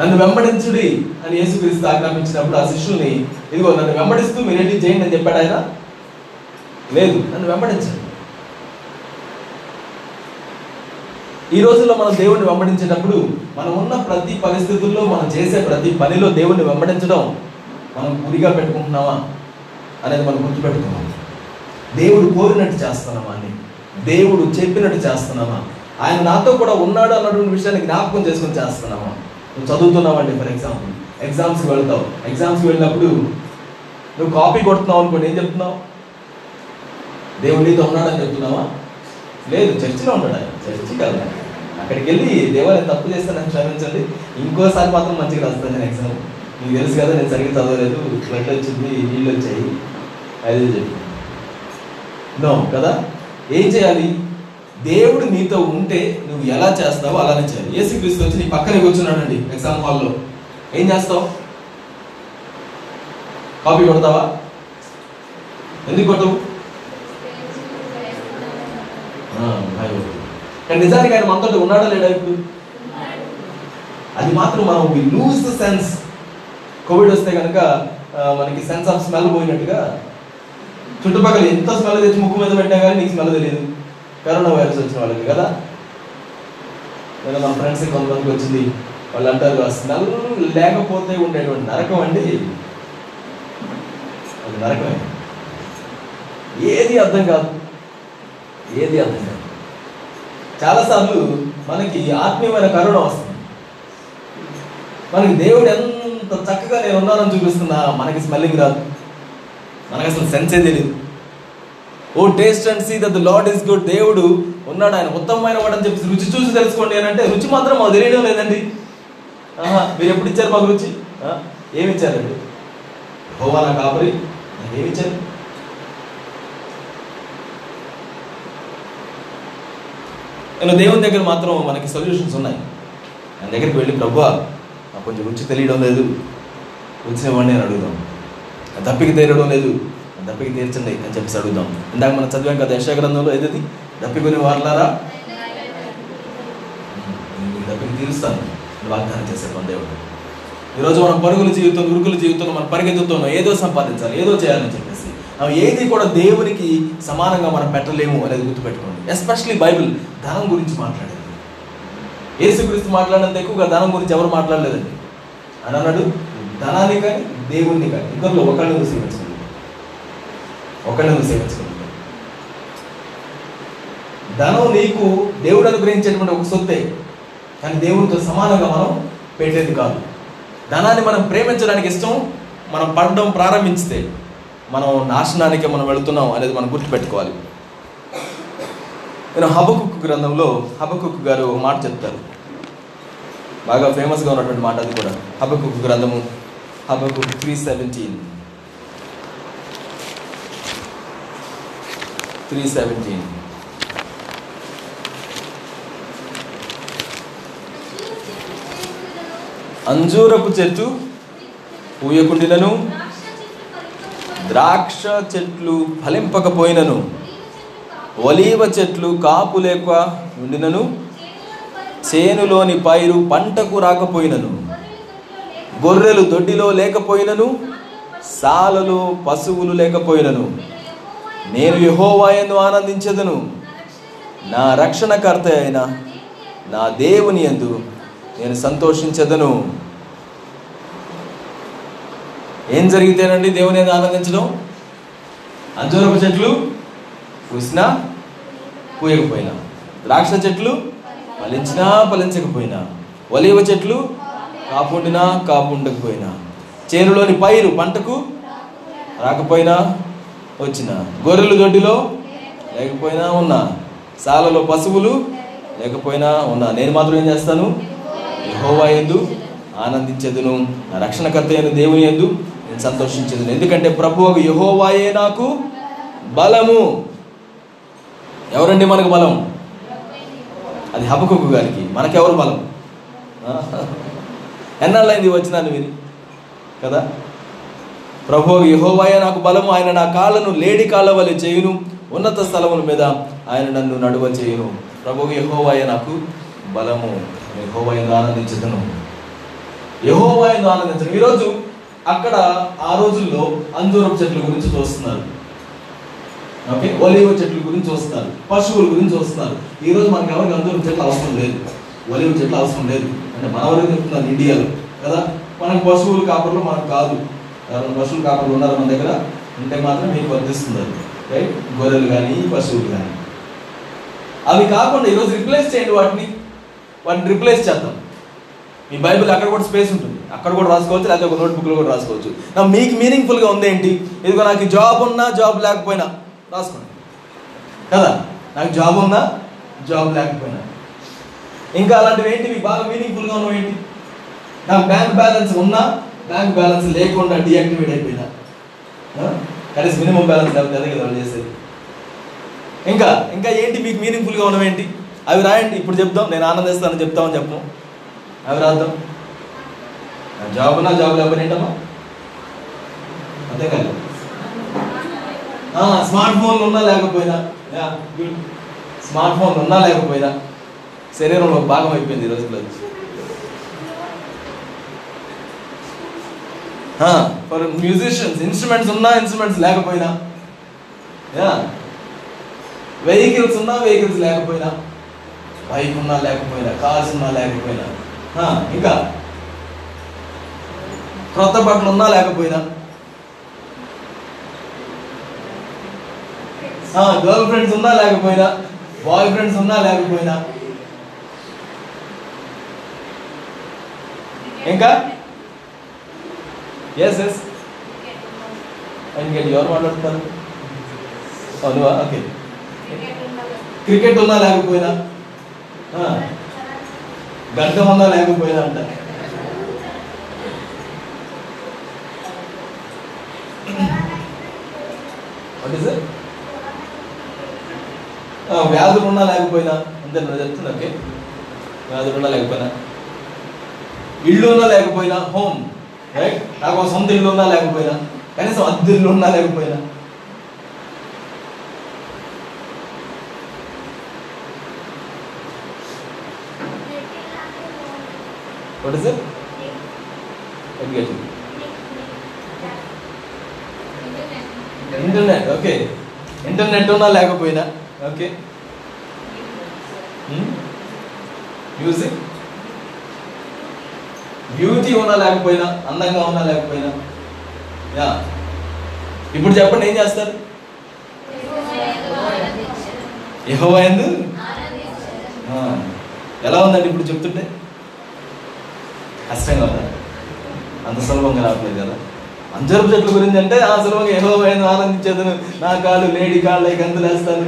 నన్ను వెంబడించుడి అని యేసుక్రీస్తు ఆజ్ఞాపించినప్పుడు ఆ శిష్యుల్ని ఇదిగో నన్ను వెంబడిస్తూ మీరేంటి చేయండి అని చెప్పాడు ఆయన? లేదు నన్ను వెంబడించండి. ఈ రోజుల్లో మనం దేవుణ్ణి వెంబడించేటప్పుడు మనం ఉన్న ప్రతి పరిస్థితుల్లో మనం చేసే ప్రతి పనిలో దేవుణ్ణి వెంబడించడం మనం గురిగా పెట్టుకుంటున్నామా అనేది మనం గుర్తుపెట్టుకున్నాం దేవుడు కోరినట్టు చేస్తున్నామా అని దేవుడు చెప్పినట్టు చేస్తున్నామా? ఆయన నాతో కూడా ఉన్నాడు అన్నటువంటి విషయాన్ని జ్ఞాపకం చేసుకొని చేస్తున్నామా? నువ్వు చదువుతున్నావండి ఫర్ ఎగ్జాంపుల్ ఎగ్జామ్స్కి వెళ్తావు. ఎగ్జామ్స్కి వెళ్ళినప్పుడు నువ్వు కాపీ కొడుతున్నావు అనుకోండి ఏం చెప్తున్నావు? దేవుడు నీతో ఉన్నాడని చెప్తున్నావా? లేదు చర్చిలో ఉన్నాడు ఆయన. చర్చి కదా అక్కడికి వెళ్ళి దేవా నేను తప్పు చేస్తాను క్షమించండి. ఇంకోసారి మాత్రం మంచిగా రాస్తాను నేను ఎగ్జామ్ నీకు తెలుసు కదా నేను సరిగ్గా చదవలేదు. ఫ్లడ్ వచ్చింది నీళ్ళు వచ్చాయి. అది చెప్పి. నో కదా? ఏం చేయాలి? దేవుడు నీతో ఉంటే నువ్వు ఎలా చేస్తావో అలానే చేయాలి. యేసుక్రీస్తు వచ్చి నీ పక్కనే కూర్చున్నాడండి ఎగ్జామ్ హాల్లో. ఏం చేస్తావు? కాపీ కొడతావా? ఎందుకు కొట్టవు కానీ నిజానికి ఆయన మనతో ఉన్నాడా లేడా ఇప్పుడు? అది మాత్రం మనం we lose the sense COVID వస్తే కనుక మనకి సెన్స్ ఆఫ్ స్మెల్ పోయినట్టుగా చుట్టుపక్కల ఎంత స్మెల్ తెచ్చి ముక్కు మీద పెట్టినా కానీ నీకు స్మెల్ తెలియదు. కరోనా వైరస్ వచ్చిన వాళ్ళకి కదా? నేను మన ఫ్రెండ్స్ కొంతమందికి వచ్చింది. వాళ్ళు అంటారు స్మెల్ లేకపోతే ఉండేటువంటి నరకం అండి. అది నరకమే. ఏది అర్థం కాదు. ఏది అర్థం కాదు. చాలాసార్లు మనకి ఆత్మీయమైన కరుణ వస్తుంది. మనకి దేవుడు ఎంత చక్కగా నేను ఉన్నానని చూపిస్తున్నా మనకి స్మెల్లింగ్ రాదు. మనకి అసలు సెన్సే తెలియదు. O taste and see that the Lord is good దేవుడు ఉన్నాడు ఆయన ఉత్తమమైన వాడు అని చెప్పి రుచి చూసి తెలుసుకోండి అని అంటే రుచి మాత్రం మాకు తెలియడం లేదండి. ఆహా మీరు ఎప్పుడు ఇచ్చారు మాకు రుచి? ఏమి ఇచ్చారండి హోవా నా కాపరి ఏమి ఇచ్చారు? నేను దేవుని దగ్గర మాత్రం మనకి సొల్యూషన్స్ ఉన్నాయి. ఆయన దగ్గరికి వెళ్ళి ప్రభు కొంచెం రుచి తెలియడం లేదు. రుచి ఇవ్వండి అని అడుగుదాం. తప్పికి దప్పికి లేదు. దప్పికి తీర్చండి అని చెప్పేసి అడుగుదాం. ఇందాక మనం చదివాం కదా యశా గ్రంథంలో ఏదది దప్పికొని వారలారా? దప్పికి తీరుస్తాను వాగ్దానం చేశారు మన దేవుడు. ఈరోజు మనం పరుగుల జీవితం ఉరుకుల జీవితంలో మనం పరిగెత్తుతున్నాం. ఏదో సంపాదించాలి ఏదో చేయాలని చెప్పేసి. ఏది కూడా దేవునికి సమానంగా మనం పెట్టలేము అనేది గుర్తుపెట్టుకోండి. ఎస్పెషలీ బైబిల్ ధనం గురించి మాట్లాడేది. యేసుక్రీస్తు మాట్లాడినంత ఎక్కువగా ధనం గురించి ఎవరు మాట్లాడలేదండి. అని అన్నాడు ధనాన్ని కానీ దేవుణ్ణి కానీ ఇద్దరిలో ఒకళ్ళని చూసి ఒకళ్ళని నువ్వు ధనం నీకు దేవుడు అనుగ్రహించేటువంటి ఒక సొత్తే కానీ దేవునితో సమానంగా మనం పెట్టేది కాదు. ధనాన్ని మనం ప్రేమించడానికి ఇష్టం మనం పడడం ప్రారంభించితే మనం నాశనానికి మనం వెళుతున్నాం అనేది మనం గుర్తుపెట్టుకోవాలి. నేను హబకుక్ గ్రంథంలో హబకుక్ గారు ఒక మాట చెప్తారు. బాగా ఫేమస్గా ఉన్నటువంటి మాట అది కూడా. హబకుక్ గ్రంథము Habakkuk three seventeen three seventeen అంజూరపు చెట్టు పూయకుండినను ద్రాక్ష చెట్లు ఫలింపకపోయినను. ఒలీవ చెట్లు కాపు లేక ఉండినను. చేనులోని పైరు పంటకు రాకపోయినను. గొర్రెలు దొడ్డిలో లేకపోయినను. సాలలు పశువులు లేకపోయినను. నేను యహోవాయందు ఆనందించదును. నా రక్షణకర్త అయిన నా దేవుని యందు నేను సంతోషించదను. ఏం జరిగితేనండి దేవుని యందు ఆనందించడం? అంజూరపు చెట్లు పూసినా పూయకపోయినా ద్రాక్ష చెట్లు ఫలించినా ఫలించకపోయినా ఒలివ చెట్లు కాపుండినా కాపుండకపోయినా చేనులోని పైరు పంటకు రాకపోయినా వచ్చిన గొర్రెలు దొడ్డిలో లేకపోయినా ఉన్నా సాలలో పశువులు లేకపోయినా ఉన్నా నేను మాత్రం ఏం చేస్తాను? యహోవా ఎందు ఆనందించదును నా రక్షణకర్త అయిన దేవుని ఎందు నేను సంతోషించదును. ఎందుకంటే ప్రభు యహోవాయే నాకు బలము. ఎవరండి మనకు బలం? అది హబకుకు గారికి. మనకెవరు బలం? ఎన్నాళ్ళైంది వచ్చినాను మీరు? కదా? ప్రభు యహోవాయ నాకు బలము. ఆయన నా కాళ్ళను లేడి కాళ్ళ వలె చేయును. ఉన్నత స్థలముల మీద ఆయన నన్ను నడువ చేయును. ప్రభు యహోవాయ నాకు బలము. యహోవాయను ఆనందించదును. యహోవాయను ఆనందించడం ఈరోజు అక్కడ ఆ రోజుల్లో అంజూరపు చెట్ల గురించి చూస్తున్నారు. ఓకే? ఒలివ చెట్ల గురించి వస్తున్నారు పశువుల గురించి వస్తున్నారు ఈరోజు మనకి ఎవరికి అంజూరపు చెట్లు అవసరం లేదు? ఒలివ చెట్లు అవసరం లేదు. అంటే మన వరకు ఇండియాలో. కదా? మనకు పశువులు కాపర్లు మనకు కాదు. పశువులు కాపర్లు ఉన్నారు మన దగ్గర ఉంటే మాత్రం మీకు వర్తిస్తుంది అది రైట్ గొర్రెలు కానీ పశువులు కానీ అవి కాకుండా ఈరోజు రిప్లేస్ చేయండి వాటిని. వాటిని రిప్లేస్ చేద్దాం. మీ బైబిల్ అక్కడ కూడా స్పేస్ ఉంటుంది. అక్కడ కూడా రాసుకోవచ్చు లేకపోతే ఒక నోట్బుక్లో కూడా రాసుకోవచ్చు. నా మీకు మీనింగ్ఫుల్గా ఉంది ఏంటి? ఇదిగో నాకు జాబ్ ఉన్నా జాబ్ లేకపోయినా రాసుకోండి. కదా? నాకు జాబ్ ఉన్నా జాబ్ లేకపోయినా. ఇంకా అలాంటివి ఏంటి? మీకు బాగా మీనింగ్ఫుల్గా ఉన్నవి ఏంటి? నాకు బ్యాంక్ బ్యాలెన్స్ ఉన్నా బ్యాంక్ బ్యాలెన్స్ లేకుండా డీయాక్టివేట్ అయిపోయినా. కనీసం మినిమం బ్యాలెన్స్ లేకపోతే అదే కదా చేసేది. ఇంకా ఇంకా ఏంటి మీకు మీనింగ్ఫుల్గా ఉన్నవి ఏంటి? అవి రాయండి ఇప్పుడు చెప్దాం. నేను ఆనందిస్తానని చెప్తామని చెప్పు. అవి రాద్దాం. నా జాబ్ నా జాబ్ లేకపోతే ఏంటమ్మా? అంతే కాదు. స్మార్ట్ ఫోన్లు ఉన్నా లేకపోయినా. యా, స్మార్ట్ ఫోన్లు ఉన్నా లేకపోయినా శరీరంలో భాగం అయిపోయింది ఈ రోజుల్లో. ఫర్ మ్యూజిషియన్స్ ఇన్స్ట్రుమెంట్స్ ఉన్నా ఇన్స్ట్రుమెంట్స్ లేకపోయినా. యా. వెహికల్స్ ఉన్నా వెహికల్స్ లేకపోయినా. బైక్ ఉన్నా లేకపోయినా. కార్స్ ఉన్నా లేకపోయినా. ఇంకా. క్రొత్త బట్టలు ఉన్నా లేకపోయినా. గర్ల్ ఫ్రెండ్స్ ఉన్నా లేకపోయినా. బాయ్ ఫ్రెండ్స్ ఉన్నా లేకపోయినా. ఇంకా? ఎస్ ఎస్ ఇంకేంటి ఎవరు మాట్లాడుతున్నారు అవునువా ఓకే క్రికెట్ ఉన్నా లేకపోయినా. ఆ, గడ్డ ఉన్నా లేకపోయినా అంట. ఓకే సార్ వ్యాధులు ఉన్నా లేకపోయినా. అంతే నేను చెప్తున్నా ఓకే వ్యాధులు ఉన్నా లేకపోయినా. ఇల్లు ఉన్నా లేకపోయినా హోమ్ రైట్ నాకు సొంత ఇల్లు ఉన్నా లేకపోయినా? కనీసం అద్దె ఇల్లు ఉన్నా లేకపోయినా? What is it internet okay internet ఉన్నా లేకపోయినా? Okay music hmm? బ్యూటీ ఉన్నా లేకపోయినా అందంగా ఉన్నా లేకపోయినా. యా. ఇప్పుడు చెప్పండి ఏం చేస్తారు? యెహోవాయందు ఆ, ఎలా ఉందండి ఇప్పుడు చెప్తుంటే? కష్టంగా ఉందా? అంత సులభంగా రావట్లేదు కదా. అంజరపు చెట్ల గురించి అంటే ఆ సులభంగా యెహోవాయందు ఆనందించేదను. నా కాళ్ళు లేడీ కాళ్ళు గంతులేస్తాను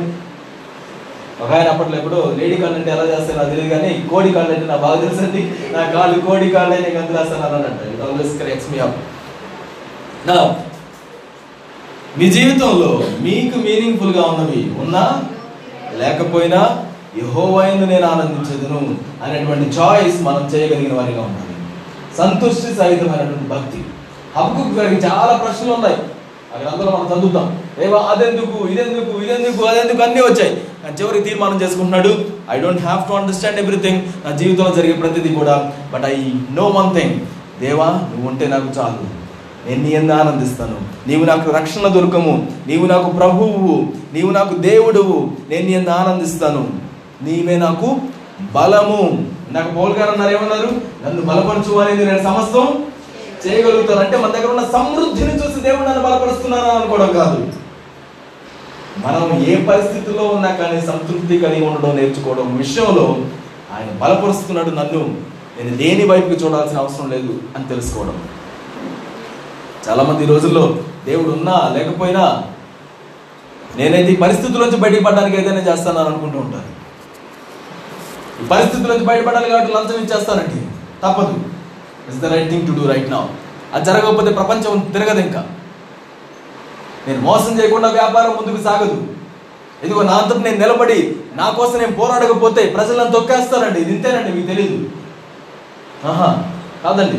ఒక ఆయన అప్పట్లో ఎప్పుడు లేడీ కాళ్ళు అంటే ఎలా చేస్తాను నాకు తెలియదు కానీ కోడి కాళ్ళు అంటే నాకు బాగా తెలుసండి నా కాళ్ళు కోడి కాళ్ళు అయితే గంతులేస్తాను అని అంట it always corrects me up నా మీ జీవితంలో మీకు మీనింగ్ఫుల్గా ఉన్నవి ఉన్నా లేకపోయినా యహోవైందు నేను ఆనందించదును అనేటువంటి చాయిస్ మనం చేయగలిగిన వారిగా ఉండాలి. సంతుష్టి సహితమైనటువంటి భక్తి. హక్కు గారికి చాలా ప్రశ్నలు ఉన్నాయి. అక్కడ అందులో మనం చదువుతాం. ఏవా అదెందుకు? ఇదెందుకు? ఇదెందుకు? అదెందుకు? అన్నీ వచ్చాయి. నా చివరికి తీర్మానం చేసుకుంటున్నాడు. I don't have to understand everything నా జీవితంలో జరిగే ప్రతిదీ కూడా. But I know one thing దేవా నువ్వు ఉంటే నాకు చాలు. నేను నీ ఎంత ఆనందిస్తాను. నీవు నాకు రక్షణ దొరకము. నీవు నాకు ప్రభువు నీవు నాకు దేవుడువు. నేను నీ ఎంత ఆనందిస్తాను. నీవే నాకు బలము. నాకు పౌల్ గారు అన్నారు ఏమన్నారు? నన్ను బలపరచు అనేది నేను సమస్తం చేయగలుగుతాను. అంటే మన దగ్గర ఉన్న సమృద్ధిని చూసి దేవుడు నన్ను బలపరుస్తున్నాను అనుకోవడం కాదు. మనం ఏ పరిస్థితిలో ఉన్నా కానీ సంతృప్తి కలిగి ఉండడం నేర్చుకోవడం విషయంలో ఆయన బలపరుస్తున్నాడు నన్ను. నేను దేని వైపుకి చూడాల్సిన అవసరం లేదు అని తెలుసుకోవడం. చాలామంది ఈ రోజుల్లో దేవుడు ఉన్నా లేకపోయినా నేనైతే ఈ పరిస్థితుల నుంచి బయటపడడానికి ఏదైనా చేస్తానని అనుకుంటూ ఉంటాను ఈ పరిస్థితుల నుంచి బయటపడాలి కాబట్టి లంచం ఇచ్చేస్తానండి తప్పదు. Is the right thing to do right now అది జరగకపోతే ప్రపంచం తిరగదు ఇంకా. నేను మోసం చేయకుండా వ్యాపారం ముందుకు సాగదు. ఇదిగో నా అంతటి నేను నిలబడి నా కోసం నేను పోరాడకపోతే ప్రజలను తొక్కేస్తానండి. ఇది ఇంతేనండి మీకు తెలియదు ఆహా కాదండి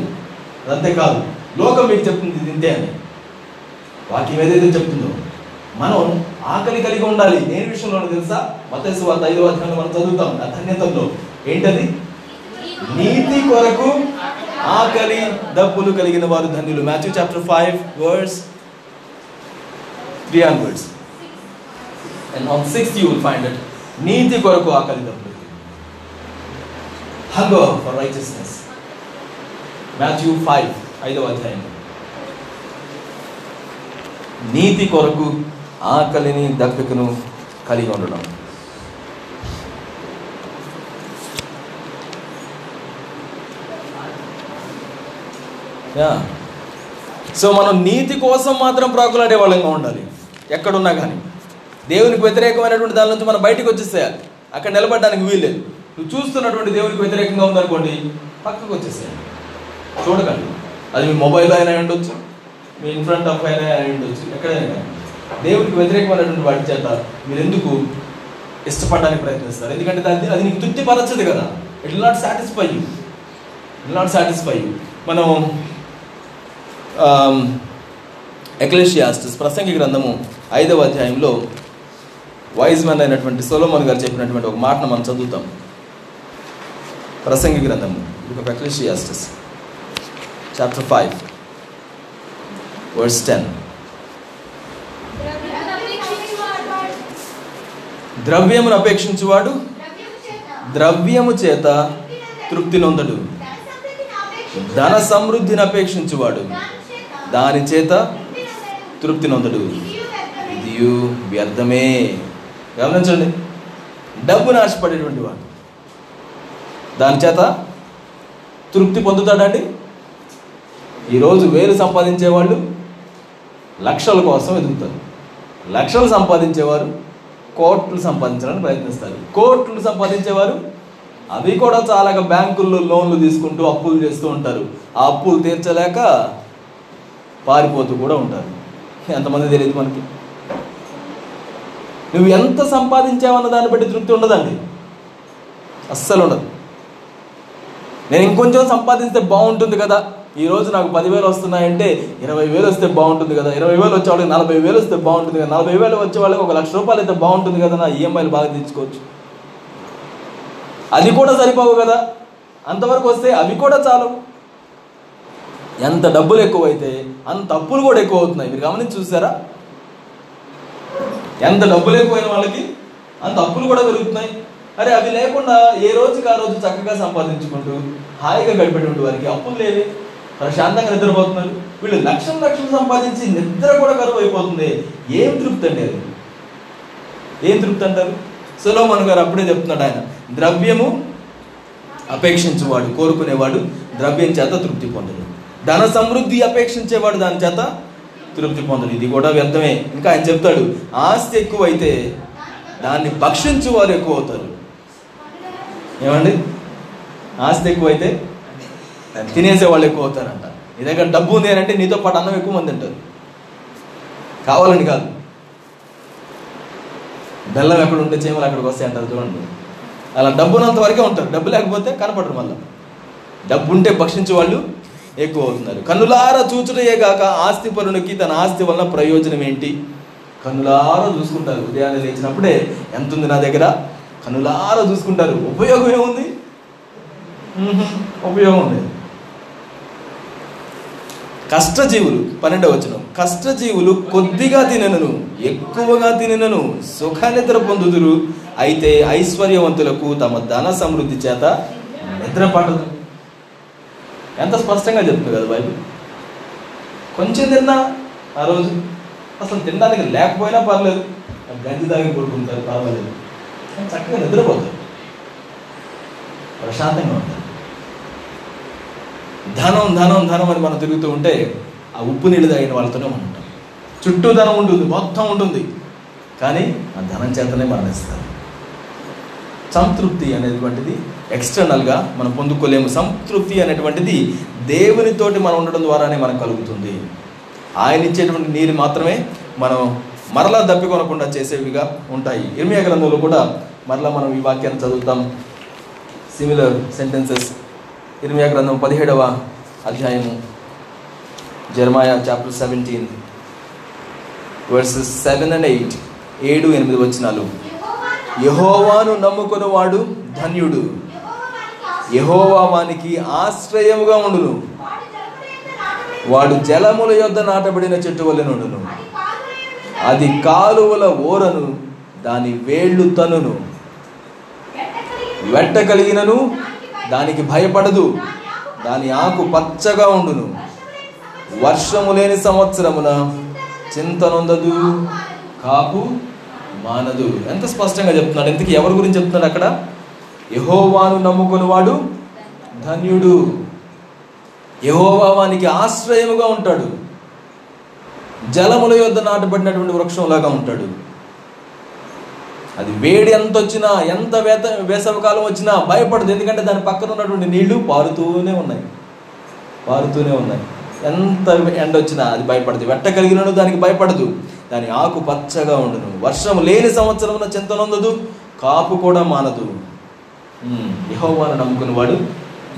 అంతే కాదు. లోకం మీకు చెప్తుంది ఇది ఇంతే అని వాక్యం ఏదైతే చెప్తుందో మనం ఆకలి కలిగి ఉండాలి. దేని విషయంలో తెలుసా? మతేసు వార్త ఐదో అధ్యాయంలో మనం చదువుతాం. ఆ ఏంటది? నీతి కొరకు ఆకలి దప్పులు కలిగిన వారు ధన్యులు. Matthew chapter five words three words and on six you will find it నీతి కొరకు ఆకలి దప్పులు hunger for righteousness Matthew five ఐదవ అధ్యాయం. నీతి కొరకు ఆకలిని దప్పికను కలిగి ఉండడం. యా సో మనం నీతి కోసం మాత్రం ప్రాకులాడే వాళ్ళంగా ఉండాలి. ఎక్కడున్నా కానీ దేవునికి వ్యతిరేకమైనటువంటి దాని నుంచి మనం బయటికి వచ్చేసేయాలి. అక్కడ నిలబడడానికి వీల్లేదు. నువ్వు చూస్తున్నటువంటి దేవునికి వ్యతిరేకంగా ఉందనుకోండి పక్కకు వచ్చేసేయాలి. చూడకండి. అది మీ మొబైల్ అయినా అయి ఉండొచ్చు మీ ఇన్ ఫ్రంట్ ఆఫ్ అయినా ఉండొచ్చు ఎక్కడైనా కానీ. దేవునికి వ్యతిరేకమైనటువంటి వాటి చేత మీరు ఎందుకు ఇష్టపడడానికి ప్రయత్నిస్తారు? ఎందుకంటే అది అది నీకు తృప్తిపరచదు కదా. It will not satisfy you will not satisfy you మనం ఎక్లేషియాస్టిస్ ప్రసంగి గ్రంథము ఐదవ అధ్యాయంలో వైజ్ మ్యాన్ అయినటువంటి సోలోమన్ గారు చెప్పినటువంటి ఒక మాటను మనం చదువుతాం. ప్రసంగి గ్రంథము book of Ecclesiastes chapter five verse ten ద్రవ్యమును అపేక్షించువాడు ద్రవ్యము చేత తృప్తి నొందడు. ధన సమృద్ధిని అపేక్షించువాడు దాని చేత తృప్తి నొందడు. ఇది వ్యర్థమే. గమనించండి డబ్బును ఆశపడేటువంటి వాడు. దాని చేత తృప్తి పొందుతాడండి. ఈరోజు వేలు సంపాదించేవాళ్ళు లక్షల కోసం ఎదుగుతారు. లక్షలు సంపాదించేవారు కోట్లు సంపాదించడానికి ప్రయత్నిస్తారు. కోట్లు సంపాదించేవారు అవి కూడా చాలా బ్యాంకుల్లో లోన్లు తీసుకుంటూ అప్పులు చేస్తూ ఉంటారు. ఆ అప్పులు తీర్చలేక పారిపోతూ కూడా ఉంటారు. ఎంతమంది తెలియదు మనకి. నువ్వు ఎంత సంపాదించావన్న దాన్ని బట్టి తృప్తి ఉండదండి. అస్సలు ఉండదు నేను ఇంకొంచెం సంపాదిస్తే బాగుంటుంది కదా. ఈరోజు నాకు పదివేలు వస్తున్నాయంటే ఇరవై వేలు వస్తే బాగుంటుంది కదా. ఇరవై వేలు వచ్చే వాళ్ళకి నలభై వేలు వస్తే బాగుంటుంది కదా. నలభై వేలు వచ్చే వాళ్ళకి ఒక లక్ష రూపాయలు అయితే బాగుంటుంది కదా నా ఈఎంఐలు బాగా తీర్చుకోవచ్చు. అది కూడా సరిపోవు కదా. అంతవరకు వస్తే అవి కూడా చాలు. ఎంత డబ్బులు ఎక్కువైతే అంత అప్పులు కూడా ఎక్కువ అవుతున్నాయి మీరు గమనించి చూసారా? ఎంత డబ్బులు ఎక్కువైన వాళ్ళకి అంత అప్పులు కూడా పెరుగుతున్నాయి. అరే అవి లేకుండా ఏ రోజుకి ఆ రోజు చక్కగా సంపాదించుకుంటూ హాయిగా గడిపేటువంటి వారికి అప్పులు లేవి. ప్రశాంతంగా నిద్రపోతున్నారు. వీళ్ళు లక్షలు లక్షలు సంపాదించి నిద్ర కూడా కరువు అయిపోతుంది. ఏం తృప్తి అండి అది? ఏం తృప్తి అంటారు? సులోమన్ గారు అప్పుడే చెప్తున్నాడు ఆయన ద్రవ్యము అపేక్షించేవాడు కోరుకునేవాడు ద్రవ్యం చేత తృప్తి పొందడు ధన సమృద్ధి అపేక్షించేవాడు దాని చేత తృప్తి పొందడు ఇది కూడా వ్యర్థమే. ఇంకా ఆయన చెప్తాడు ఆస్తి ఎక్కువైతే దాన్ని భక్షించు వారు ఎక్కువ అవుతారు ఏమండి? ఆస్తి ఎక్కువైతే దాన్ని తినేసే వాళ్ళు ఎక్కువ అవుతారంట నీ దగ్గర డబ్బు ఉంది అంటే నీతో పాటు అన్నం ఎక్కువ మంది తింటారు. కావాలని కాదు. బెల్లం ఎక్కడ ఉంటే చీమలు అక్కడికి వస్తాయి అంటారు చూడండి. అలా డబ్బునంత వరకే ఉంటారు. డబ్బు లేకపోతే కనపడరు మళ్ళీ. డబ్బు ఉంటే భక్షించే వాళ్ళు ఎక్కువ అవుతున్నారు కన్నులార చూచుటయే కాక ఆస్తి పరునికి తన ఆస్తి వలన ప్రయోజనం ఏంటి? కన్నులార చూసుకుంటారు. ఉదయాన్నే లేచినప్పుడే ఎంత ఉంది నా దగ్గర? కన్నులారా చూసుకుంటారు. ఉపయోగం ఏముంది? ఉపయోగం లేదు కష్టజీవులు పన్నెండవ వచనం. కష్టజీవులు కొద్దిగా తినను ఎక్కువగా తినను సుఖ నిద్ర పొందుదురు. అయితే ఐశ్వర్యవంతులకు తమ ధన సమృద్ధి చేత నిద్ర పడదు. ఎంత స్పష్టంగా చెప్తుంది కదా బైబిల్? కొంచెం తిన్నా ఆ రోజు అసలు తినడానికి లేకపోయినా పర్లేదు గంజి తాగి పడుకుంటారు పర్వాలేదు. కానీ చక్కగా నిద్రపోతారు. ప్రశాంతంగా ఉంటారు. ధనం ధనం ధనం అని మనం తిరుగుతూ ఉంటే ఆ ఉప్పు నీళ్ళు తాగిన వాళ్ళతోనే ఉంటాం. చుట్టూ ధనం ఉంటుంది మొత్తం ఉంటుంది. కానీ ఆ ధనం చేతనే మరణిస్తారు. సంతృప్తి అనేటువంటిది ఎక్స్టర్నల్గా మనం పొందుకోలేము. సంతృప్తి అనేటువంటిది దేవునితోటి మనం ఉండడం ద్వారానే మనకు కలుగుతుంది. ఆయన ఇచ్చేటువంటి నీరు మాత్రమే మనం మరలా దప్పికొనకుండా చేసేవిగా ఉంటాయి. ఇర్మియా గ్రంథంలో కూడా మరలా మనం ఈ వాక్యాన్ని చదువుతాం. సిమిలర్ సెంటెన్సెస్ ఇర్మియా గ్రంథం పదిహేడవ అధ్యాయము Jeremiah chapter seventeen verses seven and eight ఏడు ఎనిమిది వచనాలు. యహోవాను నమ్ముకున్నవాడు ధన్యుడు. యహోవా వానికి ఆశ్రయముగా ఉండును. వాడు జలముల యొద్ద నాటబడిన చెట్టు వలె నుండును. అది కాలువల ఓరను దాని వేళ్ళు తనును. వెట్ట కలిగినను దానికి భయపడదు. దాని ఆకు పచ్చగా ఉండును. వర్షము లేని సంవత్సరమున చింతనొందదు కాపు మానదు. ఎంత స్పష్టంగా చెప్తున్నాడు? ఎందుకు ఎవరి గురించి చెప్తున్నాడు అక్కడ? యహోవాను నమ్ముకునేవాడు ధన్యుడు. యహోవా వానికి ఆశ్రయముగా ఉంటాడు. జలముల యొద్ద నాటబడినటువంటి వృక్షంలాగా ఉంటాడు. అది వేడి ఎంత వచ్చినా ఎంత వేత వేసవకాలం వచ్చినా భయపడదు. ఎందుకంటే దాని పక్కన ఉన్నటువంటి నీళ్ళు పారుతూనే ఉన్నాయి. పారుతూనే ఉన్నాయి. ఎంత ఎండ వచ్చినా అది భయపడదు. వెట్ట కలిగినను దానికి భయపడదు. దాని ఆకు పచ్చగా ఉండను. వర్షం లేని సంవత్సరమున చింతనొందదు కాపు కూడా మానదు. యహోవాను నమ్ముకునేవాడు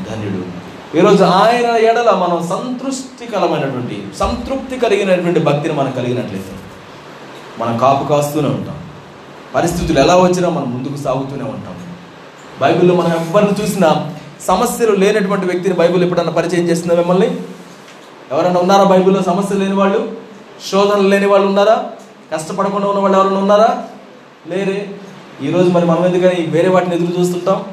ధన్యుడు. ఈరోజు ఆయన ఎడల మనం సంతృష్టికరమైనటువంటి సంతృప్తి కలిగినటువంటి భక్తిని మనం కలిగినట్లయితే మనం కాపు కాస్తూనే ఉంటాం. పరిస్థితులు ఎలా వచ్చినా మనం ముందుకు సాగుతూనే ఉంటాం. బైబిల్లో మనం ఎవరిని చూసినా సమస్యలు లేనటువంటి వ్యక్తిని బైబిల్ ఎప్పుడన్నా పరిచయం చేస్తుందా మిమ్మల్ని? ఎవరైనా ఉన్నారా బైబిల్లో సమస్యలు లేని వాళ్ళు? శోధనలు లేని వాళ్ళు ఉన్నారా? కష్టపడకుండా ఉన్న వాళ్ళు ఎవరైనా ఉన్నారా? లేరే. ఈరోజు మరి మనం ఎందుకని వేరే వాటిని ఎదురు చూస్తుంటాం?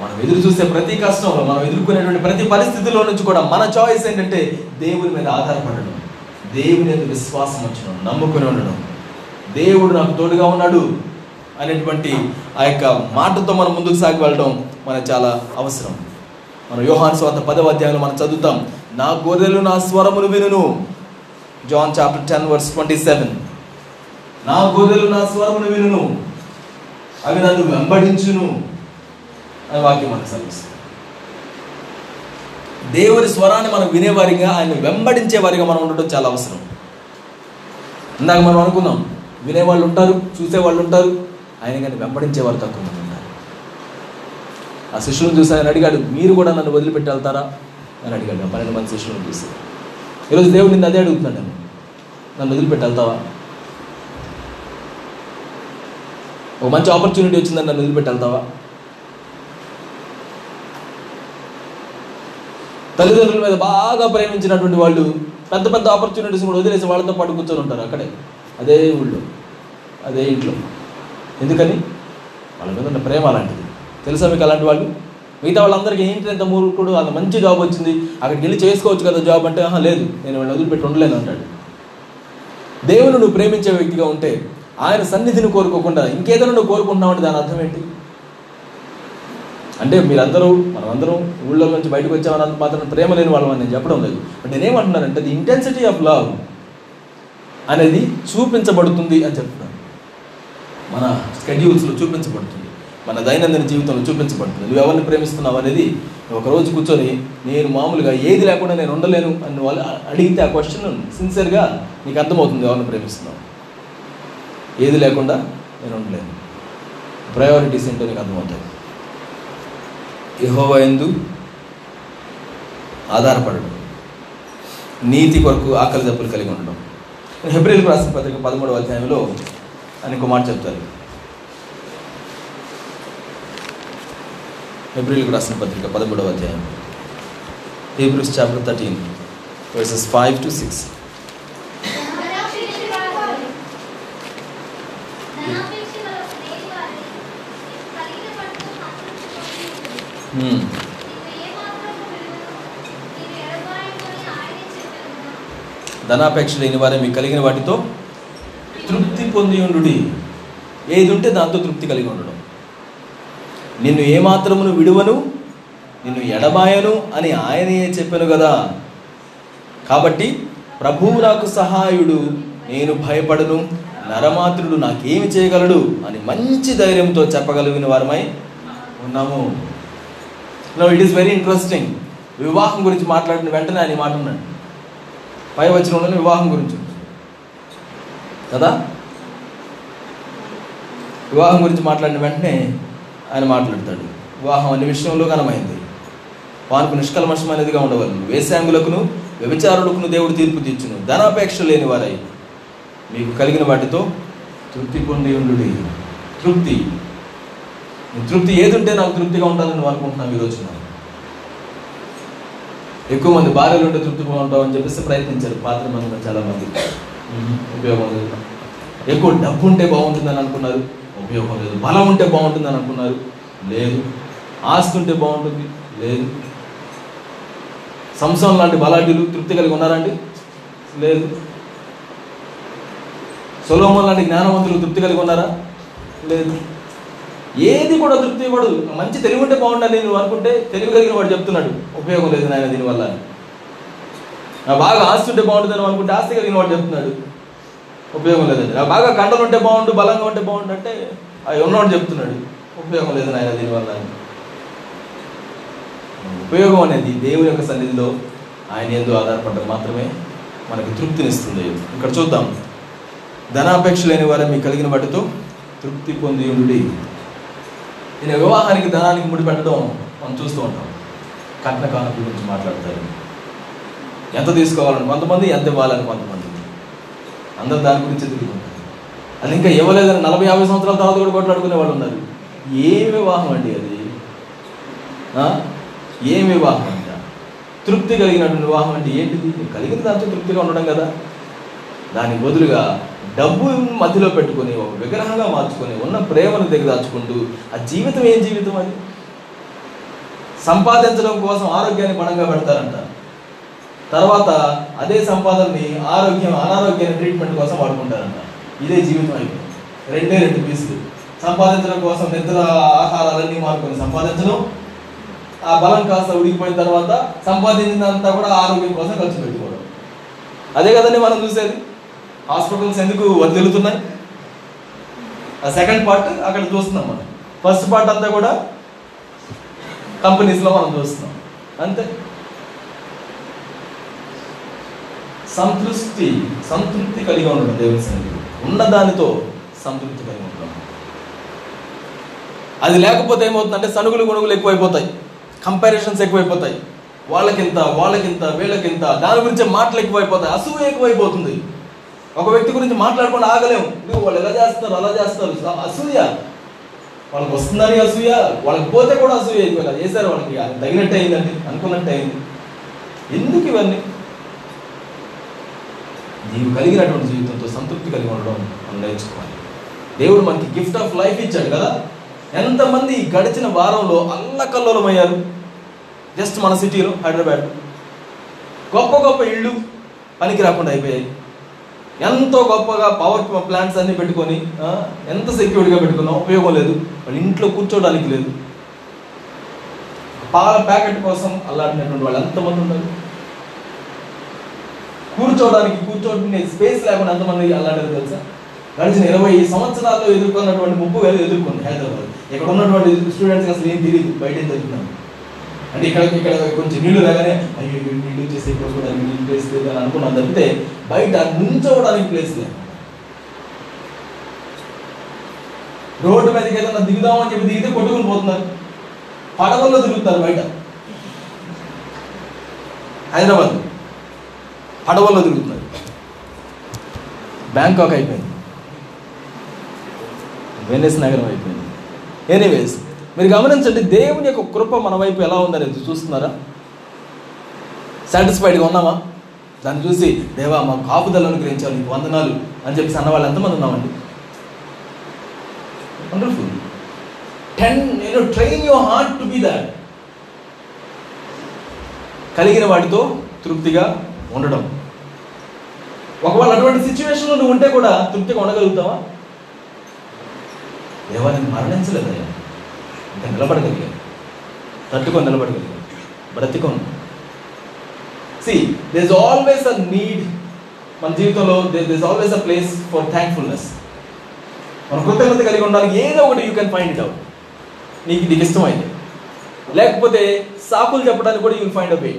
మనం ఎదురు చూసే ప్రతి కష్టంలో మనం ఎదుర్కొనేటువంటి ప్రతి పరిస్థితిలో నుంచి కూడా మన చాయిస్ ఏంటంటే దేవుని మీద ఆధారపడడం. దేవుని మీద విశ్వాసం ఉంచడం నమ్ముకుని ఉండడం. దేవుడు నాకు తోడుగా ఉన్నాడు అనేటువంటి ఆ యొక్క మాటతో మనం ముందుకు సాగి వెళ్ళడం మనకు చాలా అవసరం. మనం యోహాన్ స్వాత పదవ అధ్యాయంలో మనం చదువుతాం నా గొర్రెలు నా స్వరములు వినును. John chapter ten verse twenty seven. నా గొర్రెలు నా స్వరమును వినును. అవి నన్ను వెంబడించును అని వాక్యం మనకు సమస్య దేవుని స్వరాన్ని మనం వినేవారిగా ఆయన వెంబడించే వారిగా మనం ఉండటం చాలా అవసరం. ఇందాక మనం అనుకున్నాం వినేవాళ్ళు ఉంటారు చూసేవాళ్ళు ఉంటారు ఆయన కానీ వెంబడించేవారు తక్కువ మంది ఉన్నారు ఆ శిష్యులను చూసి ఆయన అడిగాడు మీరు కూడా నన్ను వదిలిపెట్టి వెళ్తారా? అని అడిగాడు. పన్నెండు మంది శిష్యులను చూసి. ఈరోజు దేవుడు నిన్ను అదే అడుగుతున్నాడు. నన్ను వదిలిపెట్టి వెళ్తావా? ఒక మంచి ఆపర్చునిటీ వచ్చిందని నన్ను వదిలిపెట్టి వెళ్తావా? తల్లిదండ్రుల మీద బాగా ప్రేమించినటువంటి వాళ్ళు పెద్ద పెద్ద ఆపర్చునిటీస్ కూడా వదిలేసి వాళ్ళతో పాటు కూర్చొని ఉంటారు అక్కడే అదే ఊళ్ళో అదే ఇంట్లో. ఎందుకని? వాళ్ళ మీద ఉన్న ప్రేమ అలాంటిది. తెలుసా మీకు అలాంటి వాళ్ళు? మిగతా వాళ్ళందరికీ ఏంటి ఎంత మూర్ఖుడు అంత మంచి జాబ్ వచ్చింది అక్కడికి వెళ్ళి చేసుకోవచ్చు కదా జాబ్ అంటే ఆహా లేదు నేను వాళ్ళని వదిలిపెట్టి ఉండలేను అంటాడు. దేవుని నువ్వు ప్రేమించే వ్యక్తిగా ఉంటే ఆయన సన్నిధిని కోరుకోకుండా ఇంకేదైనా నువ్వు కోరుకుంటున్నావు అంటే దాని అర్థం ఏంటి? అంటే మీరందరూ మనమందరం ఊళ్ళో నుంచి బయటకు వచ్చామని మాత్రం ప్రేమ లేని వాళ్ళం అని నేను చెప్పడం లేదు. బట్ నేనేమంటున్నానంటే ది ఇంటెన్సిటీ ఆఫ్ లవ్ అనేది చూపించబడుతుంది అని చెప్తున్నాను. మన స్కెడ్యూల్స్లో చూపించబడుతుంది. మన దైనందిన జీవితంలో చూపించబడుతుంది. నువ్వు ఎవరిని ప్రేమిస్తున్నావు అనేది ఒకరోజు కూర్చొని నేను మామూలుగా ఏది లేకుండా నేను ఉండలేను అని వాళ్ళు అడిగితే ఆ క్వశ్చన్ సిన్సియర్గా నీకు అర్థమవుతుంది ఎవరిని ప్రేమిస్తున్నావు. ఏది లేకుండా నేను ఉండలేను. ప్రయారిటీస్ ఏంటో నీకు అర్థమవుతాయి. యహోవ ఎందు ఆధారపడడం. నీతి కొరకు ఆకలి దప్పులు కలిగి ఉండడం. హెబ్రిల్ రాసిన పత్రిక పదమూడవ అధ్యాయంలో అని కుమార్ చెప్తారు. హెబ్రిల్కి రాసిన పత్రిక పదమూడవ అధ్యాయం. Hebrews chapter thirteen verses five to six Hmm. ధనాపేక్ష లేని వారే మీకు కలిగిన వాటితో తృప్తి పొంది ఉండు ఏది ఉంటే దాంతో తృప్తి కలిగి ఉండడం. నిన్ను ఏమాత్రమును విడువను నిన్ను ఎడబాయను అని ఆయనయే చెప్పాను కదా కాబట్టి ప్రభువు నాకు సహాయుడు నేను భయపడను. నరమాత్రుడు నాకేమి చేయగలడు అని మంచి ధైర్యంతో చెప్పగలిగిన వారమై ఉన్నాము. No it is very interesting వివాహం గురించి మాట్లాడిన వెంటనే ఆయన మాట ఉన్నాడు పై వచ్చిన వివాహం గురించి కదా? వివాహం గురించి మాట్లాడిన వెంటనే ఆయన మాట్లాడతాడు. వివాహం అన్ని విషయంలో ఘనమైంది. వానికి నిష్కల్మషమైనదిగా ఉండవలను. వేసాంగులకును వ్యభిచారులకును దేవుడు తీర్పు తీర్చును. ధనాపేక్ష లేని వారై మీకు కలిగిన వాటితో తృప్తి పొంది ఉండు తృప్తి. తృప్తి ఏది ఉంటే నాకు తృప్తిగా ఉంటుందని నువ్వు అనుకుంటున్నావు ఈరోజు ఎక్కువ మంది భార్యలు ఉంటే తృప్తిగా ఉంటావు అని చెప్పేసి ప్రయత్నించారు పాత్ర మంది చాలా మంది. ఉపయోగం లేదు. ఎక్కువ డబ్బు ఉంటే బాగుంటుందని అనుకున్నారు. ఉపయోగం లేదు. బలం ఉంటే బాగుంటుందని అనుకున్నారు. లేదు. ఆస్తి ఉంటే బాగుంటుంది. లేదు. సంసం లాంటి బలాఢ్యులు తృప్తి కలిగి ఉన్నారండి లేదు. సొలోమన్ లాంటి జ్ఞానవంతులు తృప్తి కలిగి ఉన్నారా? లేదు. ఏది కూడా తృప్తి ఇవ్వడు. మంచి తెలివి ఉంటే బాగుండాలి నువ్వు అనుకుంటే తెలివి కలిగిన వాడు చెప్తున్నాడు. ఉపయోగం లేదు నాయన దీనివల్ల నా బాగా ఆస్తి ఉంటే బాగుంటుంది అని అనుకుంటే ఆస్తి కలిగిన వాడు చెప్తున్నాడు. ఉపయోగం లేదండి నా బాగా కండలు ఉంటే బాగుండు బలంగా ఉంటే బాగుండు అంటే అవి ఉన్నవాడు చెప్తున్నాడు. ఉపయోగం లేదు నాయన దీనివల్ల అని. ఉపయోగం అనేది దేవుని యొక్క సన్నిధిలో ఆయన ఎందు ఆధారపడడం మాత్రమే మనకి తృప్తినిస్తుంది ఇక్కడ చూద్దాం. ధనాపేక్ష లేని వారు మీకు కలిగిన వాటితో తృప్తి పొంది ఉండి. ఈయన వివాహానికి ధనానికి ముడిపెట్టడం మనం చూస్తూ ఉంటాం. కట్న కానుక గురించి మాట్లాడతారు. ఎంత తీసుకోవాలని కొంతమంది ఎంత ఇవ్వాలని కొంతమంది. అందరూ దాని గురించి తిరుగుతుంటారు. అది ఇంకా ఇవ్వలేదని నలభై యాభై సంవత్సరాల తర్వాత కూడా కొట్లాడుకునే వాళ్ళు ఉన్నారు. ఏ వివాహం అండి అది? ఆ? ఏం వివాహం అంట తృప్తి కలిగినటువంటి వివాహం అంటే ఏంటిది? కలిగిన దాంతో తృప్తిగా ఉండడం కదా. దానికి బదులుగా డబ్బు మధ్యలో పెట్టుకొని ఒక విగ్రహంగా మార్చుకొని ఉన్న ప్రేమను దిగదాచుకుంటూ ఆ జీవితం ఏం జీవితం అది? సంపాదించడం కోసం ఆరోగ్యాన్ని పణంగా పెడతారంట. తర్వాత అదే సంపాదనని ఆరోగ్యం అనారోగ్యాన్ని ట్రీట్మెంట్ కోసం వాడుకుంటారంట. ఇదే జీవితం అయిపోయింది. రెండే రెండు పీసులు. సంపాదించడం కోసం నిద్ర ఆహారాలన్నీ మానుకొని సంపాదించడం. ఆ బలం కాస్త ఉడికిపోయిన తర్వాత సంపాదించినంతా కూడా ఆరోగ్యం కోసం ఖర్చు పెట్టుకోవడం. అదే కదండి మనం చూసేది? హాస్పిటల్స్ ఎందుకు వదిలుతున్నాయి ఆ సెకండ్ పార్ట్ అక్కడ చూస్తున్నాం మనం. ఫస్ట్ పార్ట్ అంతా కూడా కంపెనీస్లో మనం చూస్తున్నాం. అంతే. సంతృప్తి సంతృప్తి కలిగి ఉండడం దేవుని సన్నిధి ఉన్న దానితో సంతృప్తి కలిగి ఉండడం. అది లేకపోతే ఏమవుతుందంటే సనుగులు గుణుగులు ఎక్కువైపోతాయి. కంపారిజన్స్ ఎక్కువైపోతాయి. వాళ్ళకింత వాళ్ళకింత వీళ్ళకింత దాని గురించి మాటలు ఎక్కువైపోతాయి. అసూయ ఎక్కువైపోతుంది. ఒక వ్యక్తి గురించి మాట్లాడకుండా ఆగలేము. ఇదిగో వాళ్ళు ఎలా చేస్తారు అలా చేస్తారు అసూయ. వాళ్ళకి వస్తుందని అసూయ. వాళ్ళకి పోతే కూడా అసూయ అయిపోయి చేశారు వాళ్ళకి. అది తగినట్టు అయిందండి. అనుకున్నట్టు అయింది. ఎందుకు ఇవన్నీ? నీవు కలిగినటువంటి జీవితంతో సంతృప్తి కలిగి ఉండడం మనం నేర్చుకోవాలి. దేవుడు మనకి గిఫ్ట్ ఆఫ్ లైఫ్ ఇచ్చాడు కదా. ఎంతమంది గడిచిన వారంలో అల్లకల్లోలమయ్యారు. జస్ట్ మన సిటీలో హైదరాబాద్. గొప్ప గొప్ప ఇళ్ళు పనికి రాకుండా అయిపోయాయి. ఎంతో గొప్పగా పవర్ ప్లాంట్స్ అన్ని పెట్టుకొని ఎంత సెక్యూర్డ్గా పెట్టుకున్నా ఉపయోగం లేదు. వాళ్ళు ఇంట్లో కూర్చోవడానికి లేదు. పాల ప్యాకెట్ కోసం అల్లాడినటువంటి వాళ్ళు ఎంతమంది ఉన్నారు కూర్చోవడానికి కూర్చోవడానికి స్పేస్ లేకుండా ఎంతమంది అల్లాడారు తెలుసా? గడిచిన ఇరవై సంవత్సరాల్లో ఎదుర్కొన్నటువంటి ముప్పు వేలు ఎదుర్కొంది హైదరాబాద్. ఇక్కడ ఉన్నటువంటి స్టూడెంట్స్కి అసలు ఏం తెలియదు బయట ఏం అంటే ఇక్కడ ఇక్కడ కొంచెం నీళ్ళు రాగానే అయ్యో ఇక్కడ చేసే చేసి నీళ్ళు ప్లేస్ లేదు అని అనుకున్నాం తప్పితే బయట నుంచోవడానికి ప్లేస్ లేదు. రోడ్డు మీదకి ఏదైనా దిగుదామని చెప్పి దిగితే కొట్టుకుని పోతున్నారు. పడవల్లో తిరుగుతారు బయట. హైదరాబాద్ పడవల్లో తిరుగుతున్నారు. బ్యాంకాక్ అయిపోయింది. వెనిస్ నగరం అయిపోయింది. ఎనీవేస్ మీరు గమనించండి దేవుని యొక్క కృప మన వైపు ఎలా ఉందనేది చూస్తున్నారా? సాటిస్ఫైడ్గా ఉన్నామా? దాన్ని చూసి దేవా మా కాపుదలు అనుగ్రహించాలి నీకు వందనాలు అని చెప్పేసి అన్నవాళ్ళు ఎంతమంది ఉన్నామండి? వండర్ఫుల్ టెన్ నేను train your heart to be that కలిగిన వాటితో తృప్తిగా ఉండడం. ఒకవేళ అటువంటి సిచ్యువేషన్లో నువ్వు ఉంటే కూడా తృప్తిగా ఉండగలుగుతావా? దేవా నేను మరణించలేదయ్యా. నిలబడగలిగాను తట్టుకొని నిలబడగలిగాను బ్రతికొని. See there's always a need మన జీవితంలో this always a place for thankfulness మన కృతజ్ఞత కలిగి ఉండాలి. ఏదో ఒకటి you can find it out నీకు నీకు ఇష్టమైంది. లేకపోతే సాకులు చెప్పడానికి కూడా యూల్ ఫైండ్ అ వే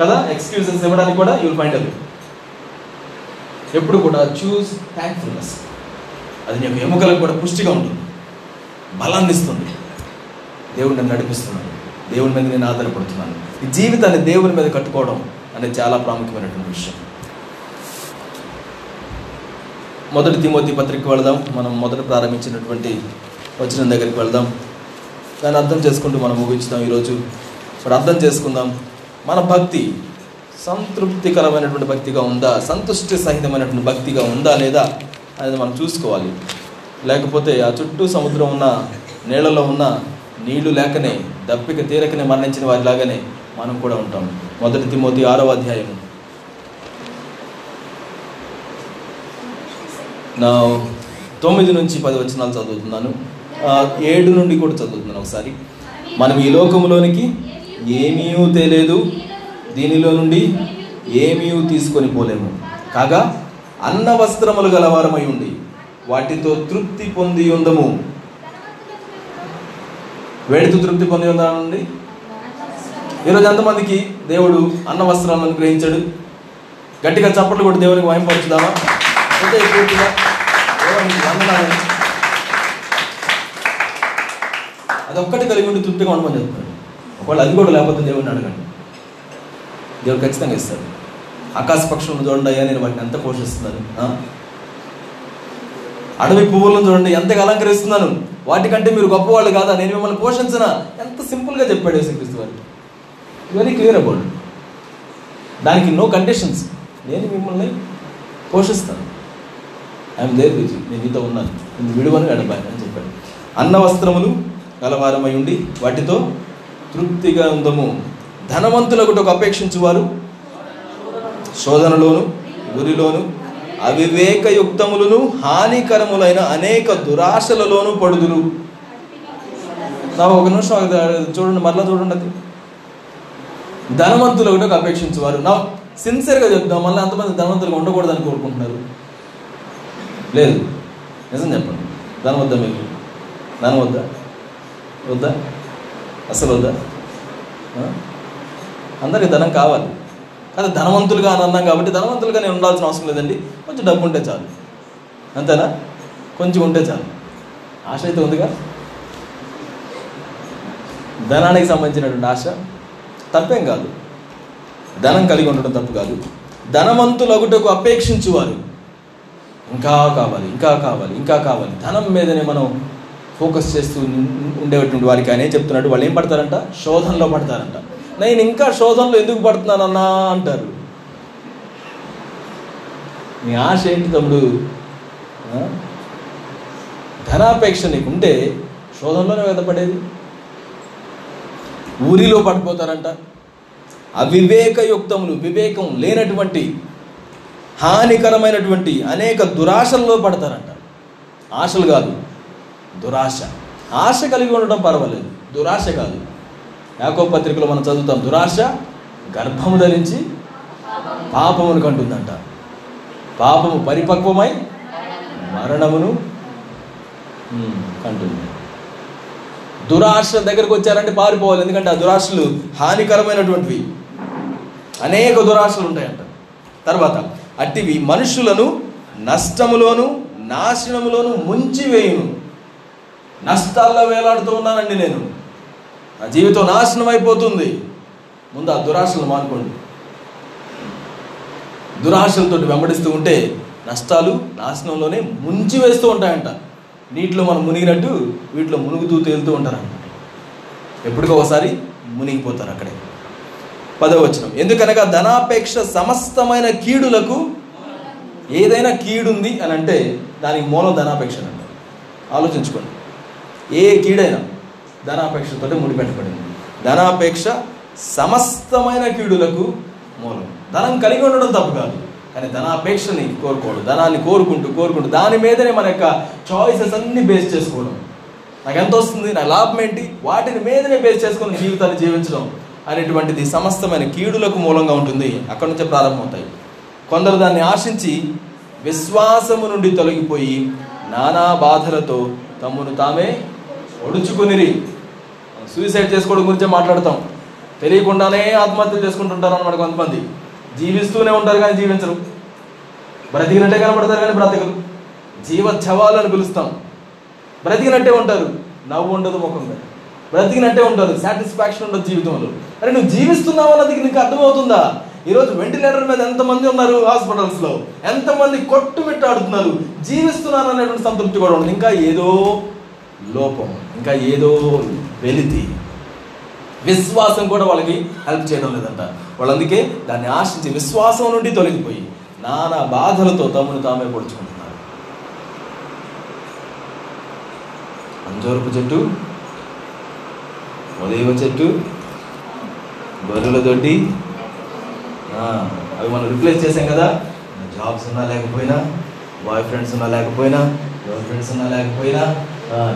కదా? ఎక్స్క్యూజెస్ ఇవ్వడానికి కూడా యూల్ ఫైండ్ అ వే ఎప్పుడు కూడా చూస్ థ్యాంక్ఫుల్నెస్ అది నీకు ఎముకలకు కూడా పుష్టిగా ఉంటుంది. బలాన్ని ఇస్తుంది. దేవుడు నన్ను నడిపిస్తున్నాడు. దేవుని మీద నేను ఆధారపడుతున్నాను. ఈ జీవితాన్ని దేవుని మీద కట్టుకోవడం అనేది చాలా ప్రాముఖ్యమైనటువంటి విషయం. మొదటి తిమోతి పత్రిక వెళదాం. మనం మొదట ప్రారంభించినటువంటి వచనం దగ్గరికి వెళదాం. దాన్ని అర్థం చేసుకుంటూ మనం ముగించుదాం ఈరోజు. ఇప్పుడు అర్థం చేసుకుందాం. మన భక్తి సంతృప్తికరమైనటువంటి భక్తిగా ఉందా? సంతుష్టి సహితమైనటువంటి భక్తిగా ఉందా లేదా అనేది మనం చూసుకోవాలి. లేకపోతే ఆ చుట్టూ సముద్రం ఉన్న నీళ్ళలో ఉన్న నీళ్ళు లేకనే దప్పిక తీరకనే మరణించిన వారిలాగానే మనం కూడా ఉంటాం. మొదటి తిమోతి ఆరవ అధ్యాయం నా తొమ్మిది నుంచి పది వచనాలు చదువుతున్నాను. ఏడు నుండి కూడా చదువుతున్నాను ఒకసారి. మనం ఈ లోకంలోనికి ఏమీ తెలియదు దీనిలో నుండి ఏమీ తీసుకొని పోలేము. కాగా అన్న వస్త్రములు గలవారమై ఉండి వాటితో తృప్తి పొంది ఉందము. వేడితో తృప్తి పొంది ఉందామండి ఈరోజు ఎంతమందికి దేవుడు అన్న వస్త్రాలను గ్రహించాడు గట్టిగా చప్పట్లు కూడా దేవునికి వాయింపరుచుదామా హృదయ దేవునికి వందనాలు. అది ఒక్కటి కలిగి ఉండి తృప్తిగా ఉండమని చెప్తాడు ఒకవేళ అది కూడా లేకపోతే దేవుడిని అడగండి. దేవుడు ఖచ్చితంగా ఇస్తాడు. ఆకాశ పక్షులను చూడండి అయ్యా నేను వాటిని ఎంత పోషిస్తున్నాను? అడవి పువ్వులను చూడండి ఎంతగా అలంకరిస్తున్నాను. వాటికంటే మీరు గొప్పవాళ్ళు కాదా? నేను మిమ్మల్ని పోషించనా. ఎంత సింపుల్గా చెప్పాడు యేసుక్రీస్తు వారు. వెరీ క్లియర్ అబౌట్ దానికి నో కండిషన్స్ నేను మిమ్మల్ని పోషిస్తాను. ఐఎమ్ దేర్ విజ్ నేను మీతో ఉన్నాను. నేను విడువను ఎడబాయను అని చెప్పాడు. అన్న వస్త్రములు గలవారమై ఉండి వాటితో తృప్తిగా ఉందము. ధనవంతులకు ఒక అపేక్షించువారు. శోధనలోను గురిలోను అవివేకయుక్తములను హానికరములైన అనేక దురాశలలోను పడుదురు. నా ఒక నిమిషం చూడండి మరలా చూడండి అది. ధనవంతులు ఒకటి అపేక్షించేవారు. నా సిన్సియర్గా చెప్తాం మళ్ళీ అంతమంది ధనవంతులుగా ఉండకూడదని కోరుకుంటున్నారు. లేదు నిజం చెప్పండి. ధనం మీకు. ధనం వద్దా? అసలు వద్దా? అందరికి ధనం కావాలి. కానీ ధనవంతులుగా అని అన్నాం కాబట్టి ధనవంతులుగా నేను ఉండాల్సిన అవసరం లేదండి. కొంచెం డబ్బు ఉంటే చాలు. అంతేనా? కొంచెం ఉంటే చాలు. ఆశ అయితే ఉందిగా? ధనానికి సంబంధించినటువంటి ఆశ? తప్పేం కాదు. ధనం కలిగి ఉండడం తప్పు కాదు. ధనవంతులగుటకు అపేక్షించువారు. ఇంకా కావాలి ఇంకా కావాలి ఇంకా కావాలి. ధనం మీదనే మనం ఫోకస్ చేస్తూ ఉండేటువంటి వారికి ఆయన చెప్తున్నట్టు వాళ్ళు ఏం పడతారంట? శోధనలో పడతారంట. నేను ఇంకా శోధనలో ఎందుకు పడుతున్నానన్నా అంటారు. నీ ఆశ ఏంటి తమ్ముడు? ధనాపేక్ష ధనాపేక్ష నీకుంటే శోధనలోనే వెదపడేది ఊరిలో పడిపోతారంట. అవివేకయుక్తములు వివేకం లేనటువంటి హానికరమైనటువంటి అనేక దురాశల్లో పడతారంట. ఆశలు కాదు దురాశ. ఆశ కలిగి ఉండడం పర్వాలేదు దురాశ కాదు. యాకో పత్రికలో మనం చదువుతాం దురాశ గర్భము ధరించి పాపమును కంటుందంట. పాపము పరిపక్వమై మరణమును కంటుంది. దురాశ దగ్గరకు వచ్చారంటే పారిపోవాలి ఎందుకంటే ఆ దురాశలు హానికరమైనటువంటివి. అనేక దురాశలు ఉంటాయంట. తర్వాత అట్టివి మనుషులను నష్టములోను నాశనములోను ముంచివేయును. నష్టాల్లో వేలాడుతూ ఉన్నానండి నేను. నా జీవితం నాశనం అయిపోతుంది. ముందు ఆ దురాశలు మానుకోండి. దురాశలతో వెంబడిస్తూ ఉంటే నష్టాలు నాశనంలోనే ముంచి వేస్తూ ఉంటాయంట. నీటిలో మనం మునిగినట్టు వీటిలో మునుగుతూ తేలుతూ ఉంటారంట. ఎప్పటికో ఒకసారి మునిగిపోతారు అక్కడే. పదవచనం ఎందుకనగా ధనాపేక్ష సమస్తమైన కీడులకు ఏదైనా కీడుంది అని అంటే దానికి మూలం ధనాపేక్ష అంట ఆలోచించుకోండి. ఏ కీడైనా ధనాపేక్షతో ముడిపెట్టబడింది. ధనాపేక్ష సమస్తమైన కీడులకు మూలం. ధనం కలిగి ఉండడం తప్పు కాదు కానీ ధనాపేక్షని కోరుకోవడం ధనాన్ని కోరుకుంటూ కోరుకుంటూ దాని మీదనే మన యొక్క చాయిసెస్ అన్ని బేస్ చేసుకోవడం. నాకు ఎంత వస్తుంది? నా లాభం ఏంటి? వాటిని మీదనే బేస్ చేసుకుని జీవితాన్ని జీవించడం అనేటువంటిది సమస్తమైన కీడులకు మూలంగా ఉంటుంది. అక్కడి నుంచే ప్రారంభమవుతాయి. కొందరు దాన్ని ఆశించి విశ్వాసము నుండి తొలగిపోయి నానా బాధలతో తమ్మును తామే ఒడుచుకునిరి. సూసైడ్ చేసుకోవడం గురించే మాట్లాడతాం. తెలియకుండానే ఆత్మహత్యలు చేసుకుంటుంటారు అన్నమాట కొంతమంది. జీవిస్తూనే ఉంటారు కానీ జీవించరు. బ్రతికినట్టే కనబడతారు కానీ బ్రతకరు. జీవచ్ఛవాలు అని పిలుస్తాం. బ్రతికినట్టే ఉంటారు. నవ్వు ఉండదు ముఖం మీద. బ్రతికినట్టే ఉంటారు. సాటిస్ఫాక్షన్ ఉండదు జీవితంలో. అరే నువ్వు జీవిస్తున్నావు అన్నది నీకు అర్థమవుతుందా? ఈరోజు వెంటిలేటర్ మీద ఎంతమంది ఉన్నారు హాస్పిటల్స్లో? ఎంతమంది కొట్టుమిట్టాడుతున్నారు? జీవిస్తున్నాను అనేటువంటి సంతృప్తి కూడా ఉండదు. ఇంకా ఏదో లోపం. ఇంకా ఏదో వెలితి. విశ్వాసం కూడా వాళ్ళకి హెల్ప్ చేయడం లేదంట. వాళ్ళు అందుకే దాన్ని ఆశించి విశ్వాసం నుండి తొలగిపోయి నానా బాధలతో తమను తామే పొడుచుకుంటున్నారు. అంజోరపు చెట్టు ఉదయం చెట్టు గొర్రెల దొడ్డి. అవి మనం రిప్లేస్ చేసాం కదా. జాబ్స్ ఉన్నా లేకపోయినా బాయ్ ఫ్రెండ్స్ ఉన్నా లేకపోయినా గర్ల్ ఫ్రెండ్స్ ఉన్నా లేకపోయినా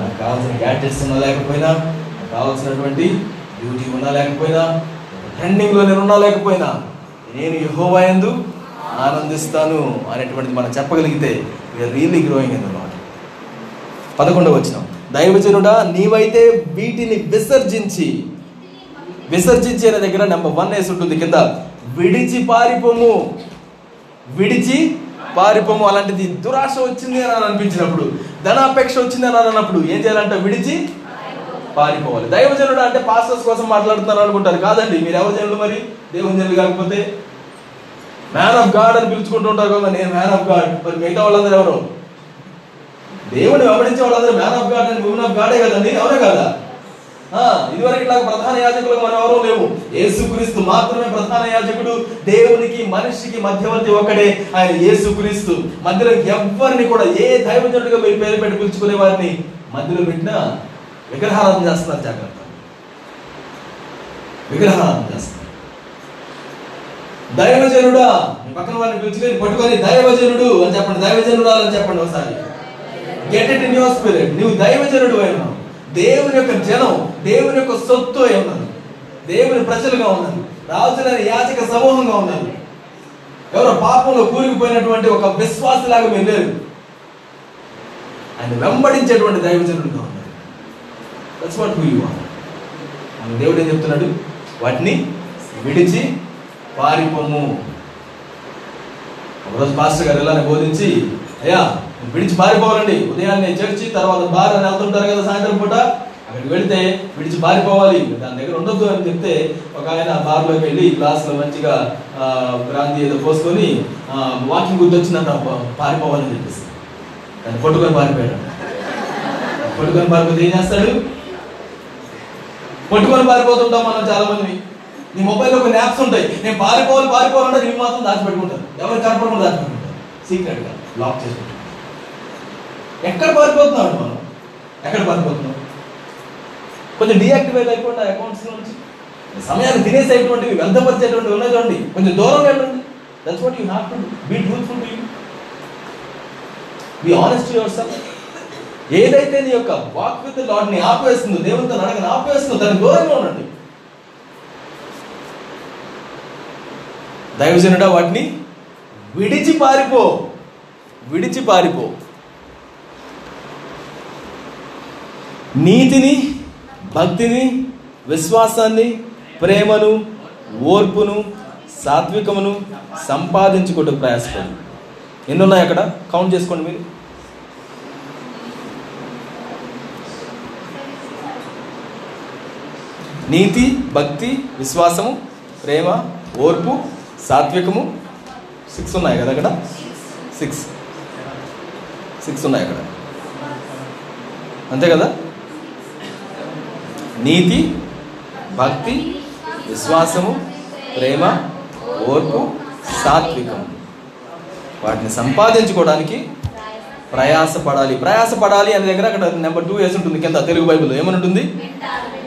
నాకు కావాల్సిన గ్యాడ్జెట్స్ ఉన్నా లేకపోయినా కావాల్సినటువంటి డ్యూటీ ఉన్నా లేకపోయినా ట్రెండింగ్లో నేను ఉన్నా లేకపోయినా నేను యహోవా యందు ఆనందిస్తాను అనేటువంటిది మనం చెప్పగలిగితే we are really growing in the పదకొండవ వచ్చిన దైవజనుడా నీవైతే వీటిని విసర్జించి విసర్జించి అనే దగ్గర నెంబర్ వన్ వేసి ఉంటుంది కింద విడిచి పారిపోము. విడిచి పారిపోము. అలాంటిది దురాశ వచ్చింది అని అనిపించినప్పుడు ధనాపేక్ష వచ్చింది అని అన్నప్పుడు ఏం చేయాలంటే? విడిచి పారిపోవాలి. దైవజనుడు అంటే పాస్టర్స్ కోసం మాట్లాడుతున్నారు అనుకుంటారు. కాదండి మీరు ఎవరు జనులు మరి? దేవుని జనులు కాకపోతే మ్యాన్ ఆఫ్ గాడ్ అని పిలుచుకుంటూ ఉంటారు కదా నేను మ్యాన్ ఆఫ్ గాడ్ మరి మిగతా వాళ్ళందరూ ఎవరు? దేవుని వెంబడించే వాళ్ళందరూ మ్యాన్ ఆఫ్ గాడ్ అని ఉమెన్ ఆఫ్ గాడే కదండి ఎవరే కదా? ఇదివరకు ఇట్లా ప్రధాన యాజకులు మనం ఎవరూ లేవు. యేసుక్రీస్తు మాత్రమే ప్రధాన యాజకుడు. దేవునికి మనిషికి మధ్యవర్తి ఒకడే ఆయన యేసుక్రీస్తు. మధ్యలో ఎవరిని కూడా ఏ దైవజనుడిగా మీరు పేరు పెట్టి పిలుచుకునే వారిని మధ్యలో పెట్టినా విగ్రహాలను చేస్తున్నారు జాగ్రత్త. విగ్రహాలను చేస్తున్నారు. దైవజనుడా పక్కన వారిని పిలుచుకొని పట్టుకొని దైవజనుడు అని చెప్పండి దైవజనుడా అని చెప్పండి ఒకసారి. Get it in your spirit నువ్వు దైవజనుడు అయినావు. దేవుని యొక్క జనం దేవుని యొక్క సొత్తు అయి ఉన్నాను దేవుని ప్రజలుగా ఉన్నాను రాజులైన యాచక సమూహంగా ఉన్నాను ఎవరో పాపంలో కూరుకుపోయినటువంటి ఒక విశ్వాసలాగా మీరు లేరు. ఆయన వెంబడించేటువంటి దైవజనుడుగా that's what who you are మన దేవుడు ఏం చెప్తున్నాడు? వాటిని విడిచి పారిపోము. ఒకరోజు పాస్టర్ గారు ఇలానే బోధించి అయ్యా విడిచి పారిపోవాలండి. ఉదయాన్నే చర్చి తర్వాత బార్ అని వెళ్తుంటారు కదా సాయంత్రం పూట. అక్కడికి వెళితే విడిచి పారిపోవాలి. దాని దగ్గర ఉండొద్దు అని చెప్తే ఒక ఆయన బార్లోకి వెళ్ళి క్లాస్లో మంచిగా ఆ, బ్రాంతి ఏదో పోసుకొని వాకింగ్ గుర్తొచ్చిందంట పారిపోవాలని చెప్పేసి. దాన్ని పట్టుకొని పారిపోయాడు పట్టుకొని పారిపోతే ఏం చేస్తాడు? పట్టుకొని పారిపోతుంటాం మనం చాలా మంది నీ మొబైల్లో కొన్ని యాప్స్ ఉంటాయి. నేను పారిపోవాలి పారిపోవాలంటే నేను మాత్రం దాచిపెట్టుకుంటాను. ఎవరు కనపడకుండా దాచిపెట్టుకుంటారు సీక్రెట్గా లాక్ చేసుకుంటాం ఎక్కడ పారిపోతున్నాం మనం? ఎక్కడ పారిపోతున్నాం కొంచెం డీయాక్టివేట్ అయిపోండి అకౌంట్స్ నుంచి. సమయాన్ని తినేసేటువంటివి వ్యర్థపరిచేటువంటివి ఉన్నాయి చూడండి. కొంచెం దూరం వెళ్ళండి. That's what you have to be truthful to you be honest yourself ఏదైతే నీ యొక్క వాక్ విత్ లాడ్ని ఆపేస్తుందో దేవునితో నడకని ఆపేస్తుందో దాని దూరంగా ఉండండి. దైవజనుడా వాటిని విడిచి పారిపో. విడిచి పారిపో. నీతిని భక్తిని విశ్వాసాన్ని ప్రేమను ఓర్పును సాత్వికమును సంపాదించుకుంటూ ప్రయాసపడు. ఎన్నున్నాయి అక్కడ కౌంట్ చేసుకోండి మీరు. నీతి భక్తి విశ్వాసము ప్రేమ ఓర్పు సాత్వికము. సిక్స్ ఉన్నాయి కదా అక్కడ? సిక్స్ సిక్స్ ఉన్నాయి అక్కడ. అంతే కదా? నీతి భక్తి విశ్వాసము ప్రేమ ఓర్పు సాత్వికము. వాటిని సంపాదించుకోవడానికి ప్రయాసపడాలి. ప్రయాసపడాలి అనే దగ్గర అక్కడ నెంబర్ టూ వేసి ఉంటుంది కింద తెలుగు బైబిల్లో. ఏమని ఉంటుంది?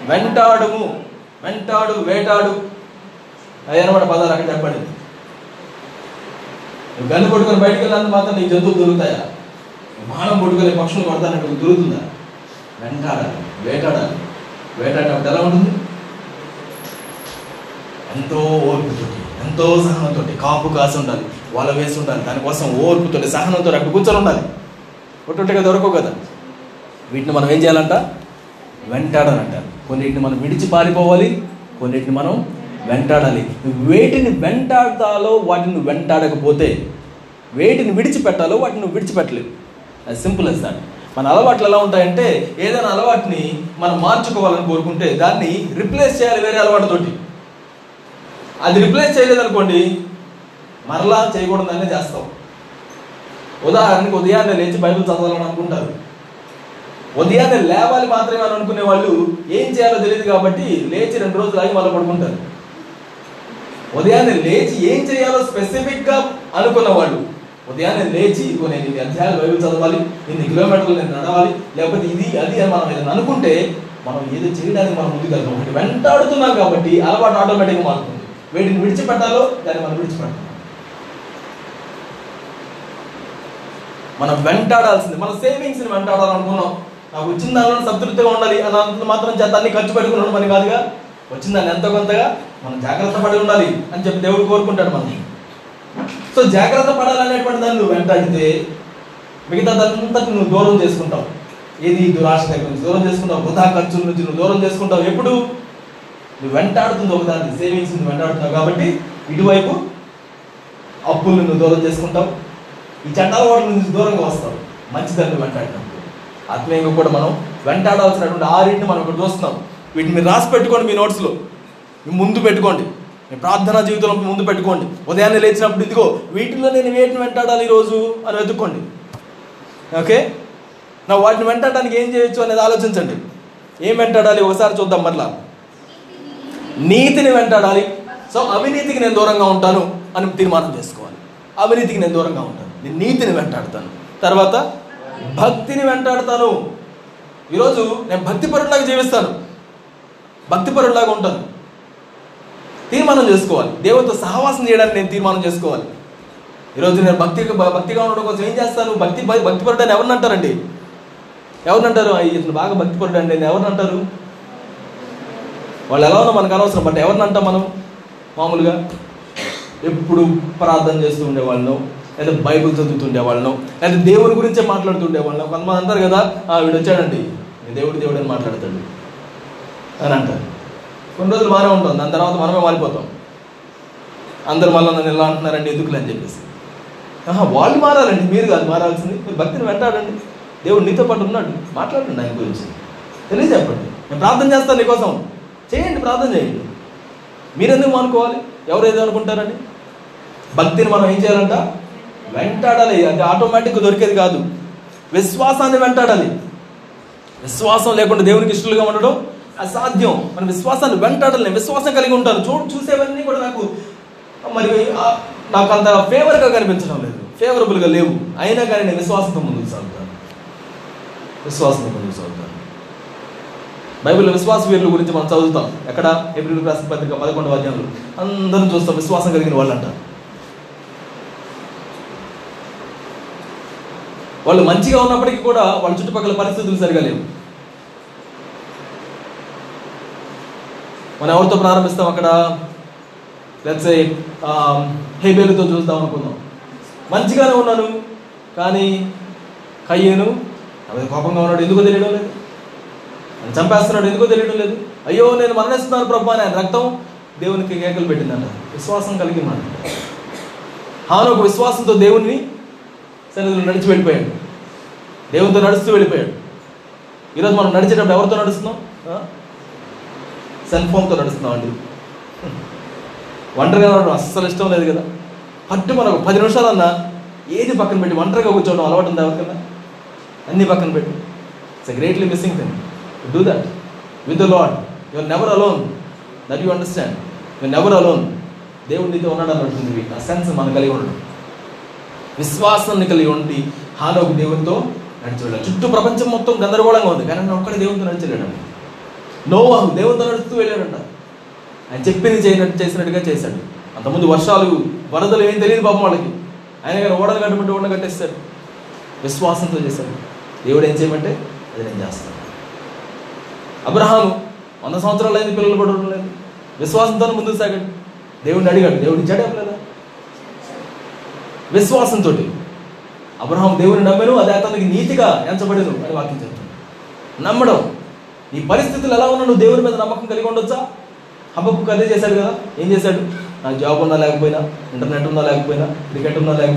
వెంటాడుము వెంటాడు వేటాడు. అయ్యనమాట పదాలు అక్కడ చెప్పండి. నువ్వు గన్ను పట్టుకొని బయటికి వెళ్ళాలని మాత్రం నీకు జంతువులు దొరుకుతాయా? మానం పట్టుకొని పక్షులు కొడతానంటే దొరుకుతుందా? వెంటాడాలి వేటాడాలి. వేటాడినప్పుడు ఎలా ఉంటుంది? ఎంతో ఓర్పుతోటి ఎంతో సహనంతోటి కాపు కాసి ఉండాలి వాళ్ళ వేసి ఉండాలి దానికోసం ఓర్పుతోటి సహనంతో అక్కడ కూర్చొని ఉండాలి. ఒట్టొట్టుగా దొరకవు కదా. వీటిని మనం ఏం చేయాలంట? వెంటాడాలంట కొన్నిటిని మనం విడిచి పారిపోవాలి కొన్నిటిని మనం వెంటాడాలి. వేటిని వెంటాడతాలో వాటిని వెంటాడకపోతే వేటిని విడిచిపెట్టాలో వాటిని నువ్వు విడిచిపెట్టలేవు. అది సింపుల్ as దాట్ మన అలవాట్లు ఎలా ఉంటాయంటే ఏదైనా అలవాటుని మనం మార్చుకోవాలని కోరుకుంటే దాన్ని రిప్లేస్ చేయాలి వేరే అలవాటుతోటి. అది రిప్లేస్ చేయలేదనుకోండి మరలా చేయకూడదనే చేస్తాం. ఉదాహరణకి ఉదయాన్నే లేచి బైబిల్ చదవాలని అనుకుంటారు. ఉదయాన్నే లేవాలి మాత్రమే అని అనుకునే వాళ్ళు ఏం చేయాలో తెలియదు కాబట్టి లేచి రెండు రోజులు ఆగి మళ్ళీ పడుకుంటారు. ఉదయాన్నే లేచి ఏం చేయాలో స్పెసిఫిక్గా అనుకున్న వాళ్ళు ఉదయాన్నే లేచి నేను ఇన్ని అధ్యాయాలు బైబిల్ చదవాలి ఇన్ని కిలోమీటర్లు నేను నడవాలి లేకపోతే ఇది అది అని మనం ఏదైనా అనుకుంటే మనం ఏదో చేయడానికి మనం ముందుకు వెళ్తాం ఒకటి వెంటాడుతున్నాం కాబట్టి అలవాటు ఆటోమేటిక్గా మారుతుంది. వీటిని విడిచిపెట్టాలో దాన్ని మనం విడిచిపెట్టాలి మనం వెంటాడాల్సింది. మన సేవింగ్స్ని వెంటాడాలనుకున్నాం. నాకు వచ్చిన దానిలో సంతృప్తిగా ఉండాలి అని మాత్రం చేత అన్ని ఖర్చు పెట్టుకున్నాడు పని కాదుగా. వచ్చిన దాన్ని ఎంతో కొంతగా మనం జాగ్రత్త పడి ఉండాలి అని చెప్పి దేవుడు కోరుకుంటాడు మనం సో జాగ్రత్త పడాలనేటువంటి దాన్ని నువ్వు వెంటాడితే మిగతా దాంతా నువ్వు దూరం చేసుకుంటావు. ఏది దురాశ దగ్గర నుంచి దూరం చేసుకుంటావు వృధా ఖర్చుల నుంచి నువ్వు దూరం చేసుకుంటావు. ఎప్పుడు? నువ్వు వెంటాడుతుంది ఒకదాన్ని సేవింగ్స్ నువ్వు వెంటాడుతున్నావు కాబట్టి ఇటువైపు అప్పులు నువ్వు దూరం చేసుకుంటావు. ఈ చండాల వాటి నుంచి దూరంగా వస్తావు. మంచిదాన్ని వెంటాడతావు ఆత్మీయంగా కూడా మనం వెంటాడాల్సినటువంటి ఆరింటిని మనం ఇక్కడ చూస్తున్నాం. వీటిని మీరు రాసి పెట్టుకోండి మీ నోట్స్లో. మీ ముందు పెట్టుకోండి. మీ ప్రార్థనా జీవితంలో ముందు పెట్టుకోండి. ఉదయాన్నే లేచినప్పుడు ఇదిగో వీటిలో నేను వేటిని వెంటాడాలి ఈరోజు అని వెతుక్కోండి. ఓకే? నా వాటిని వెంటాడడానికి ఏం చేయొచ్చు అనేది ఆలోచించండి. ఏం వెంటాడాలి? ఒకసారి చూద్దాం మరలా. నీతిని వెంటాడాలి. సో అవినీతికి నేను దూరంగా ఉంటాను అని తీర్మానం చేసుకోవాలి. అవినీతికి నేను దూరంగా ఉంటాను. నేను నీతిని వెంటాడతాను. తర్వాత భక్తిని వెంటాడతాను. ఈరోజు నేను భక్తిపరుడిలాగా జీవిస్తాను. భక్తిపరుడిలాగా ఉంటాను. తీర్మానం చేసుకోవాలి. దేవుడితో సహవాసం చేయడానికి నేను తీర్మానం చేసుకోవాలి. ఈరోజు నేను భక్తి భక్తిగా ఉండడం కోసం ఏం చేస్తాను? భక్తి భక్తిపరుడు అని ఎవరిని అంటారండి? ఎవరిని అంటారు? ఇతను బాగా భక్తిపరుడు అండి అని ఎవరిని అంటారు? వాళ్ళు ఎలా ఉన్నా మనకు అనవసరం బట్ ఎవరిని అంటాం మనం? మామూలుగా ఎప్పుడు ప్రార్థన చేస్తూ ఉండేవాళ్ళను లేదా బైబిల్ చదువుతుండే వాళ్ళను లేదా దేవుని గురించే మాట్లాడుతుండే వాళ్ళను. కొంతమంది అంటారు కదా "ఆ, వీడు వచ్చాడండి దేవుడు దేవుడు అని మాట్లాడతాడు అని అంటారు. కొన్ని రోజులు బాగానే ఉంటుంది దాని తర్వాత మనమే మారిపోతాం. అందరు మళ్ళీ నన్ను ఎలా అంటున్నారండి ఎందుకులే అని చెప్పేసి. ఆహా, వాళ్ళు మారాలండి మీరు కాదు మారాల్సింది. మీరు భక్తిని వెంటాడండి. దేవుడు నీతో పాటు ఉన్నాడు మాట్లాడండి ఆయన గురించి. తెలియజెప్పండి నేను ప్రార్థన చేస్తాను నీకోసం చేయండి ప్రార్థన చేయండి. మీరెందుకు అనుకోవాలి ఎవరు ఏదో అనుకుంటారండి? భక్తిని మనం ఏం చేయాలంట? వెంటాడాలి. అంటే ఆటోమేటిక్గా దొరికేది కాదు. విశ్వాసాన్ని వెంటాడాలి. విశ్వాసం లేకుండా దేవునికి ఇష్టలుగా ఉండడం అసాధ్యం. మన విశ్వాసాన్ని వెంటాడాలి. విశ్వాసం కలిగి ఉంటాను. చూడు చూసేవన్నీ కూడా నాకు మరి నాకు అంత ఫేవర్గా కనిపించడం లేదు. ఫేవరబుల్గా లేవు. అయినా కానీ నేను విశ్వాసంతో ముందుకు సాగుతాను. విశ్వాసంతో ముందుకు సాగుతాను. బైబిల్ విశ్వాస వీరుల గురించి మనం చదువుతాం. ఎక్కడ? ఏప్రిల్ రాసిన పత్రిక పదకొండవ అధ్యాయంలో. అందరం చూస్తాం విశ్వాసం కలిగిన వాళ్ళంట. వాళ్ళు మంచిగా ఉన్నప్పటికీ కూడా వాళ్ళ చుట్టుపక్కల పరిస్థితులు సరిగా లేవు. మనం ఎవరితో ప్రారంభిస్తాం అక్కడ? లెట్స్ um, హేబేలుతో చూద్దాం అనుకుందాం. మంచిగానే ఉన్నాను కానీ కయ్యేను అవి కోపంగా ఉన్నాడు ఎందుకో తెలియడం లేదు. నన్ను చంపేస్తున్నాడు ఎందుకో తెలియడం లేదు. అయ్యో నేను మరణిస్తున్నాను ప్రభు అని ఆయన రక్తం దేవునికి కేకలు పెట్టిందంట. విశ్వాసం కలిగి మాట హాను ఒక విశ్వాసంతో దేవుణ్ణి సన్నిధిలో నడిచి వెళ్ళిపోయాడు. దేవునితో నడుస్తూ వెళ్ళిపోయాడు. ఈరోజు మనం నడిచేటప్పుడు ఎవరితో నడుస్తున్నాం? సెల్ ఫోన్తో నడుస్తున్నాం అండి. ఒంటరిగా నడవడం అస్సలు ఇష్టం లేదు కదా. పట్టు మనకు పది నిమిషాలన్నా ఏది పక్కన పెట్టి ఒంటరిగా కూర్చోవడం అలవాటు ఉంది ఎవరికన్నా? అన్ని పక్కన పెట్టి. It's greatly missing thing do that with the Lord your never alone that you understand your never alone దేవుడు నీతో ఉన్నాడు అన్నట్టుంది ఆ సెన్స్ మనం కలిగి ఉండడం. విశ్వాసాన్ని కలిగి ఉండి హానోకు దేవునితో నడిచి చుట్టూ ప్రపంచం మొత్తం గందరగోళంగా ఉంది. కానీ ఆయన ఒక్కడే దేవునితో నడిచి నోవాహు దేవునితో నడుస్తూ వెళ్ళాడంట. ఆయన చెప్పింది చేయనట్టు చేసినట్టుగా చేశాడు. అంతకుముందు వర్షాలు వరదలు ఏం తెలియదు పాపం వాళ్ళకి. ఆయన గారు ఓడలు కట్టుబడి ఓడ కట్టేస్తాడు విశ్వాసంతో చేశాడు. దేవుడు ఏం చేయమంటే అది నేను చేస్తాను. అబ్రహాము వంద సంవత్సరాలు అయింది పిల్లలు పడడం లేదు. విశ్వాసంతో ముందుకు సాగాడు. దేవుడిని అడిగాడు. దేవుడు ఇచ్చాడే లేదా విశ్వాసంతో అబ్రహాం దేవుని నమ్మను అది అతనికి నీతిగా ఎంచబడేను అని వాక్యం చెప్తాను నమ్మడం. నీ పరిస్థితులు ఎలా ఉన్నా నువ్వు దేవుని మీద నమ్మకం కలిగి ఉండొచ్చా? హబ్బకు అదే చేశాడు కదా. ఏం చేశాడు? నాకు జాబ్ ఉన్నా లేకపోయినా ఇంటర్నెట్ ఉన్నా లేకపోయినా క్రికెట్ ఉన్నా లేకపోయినా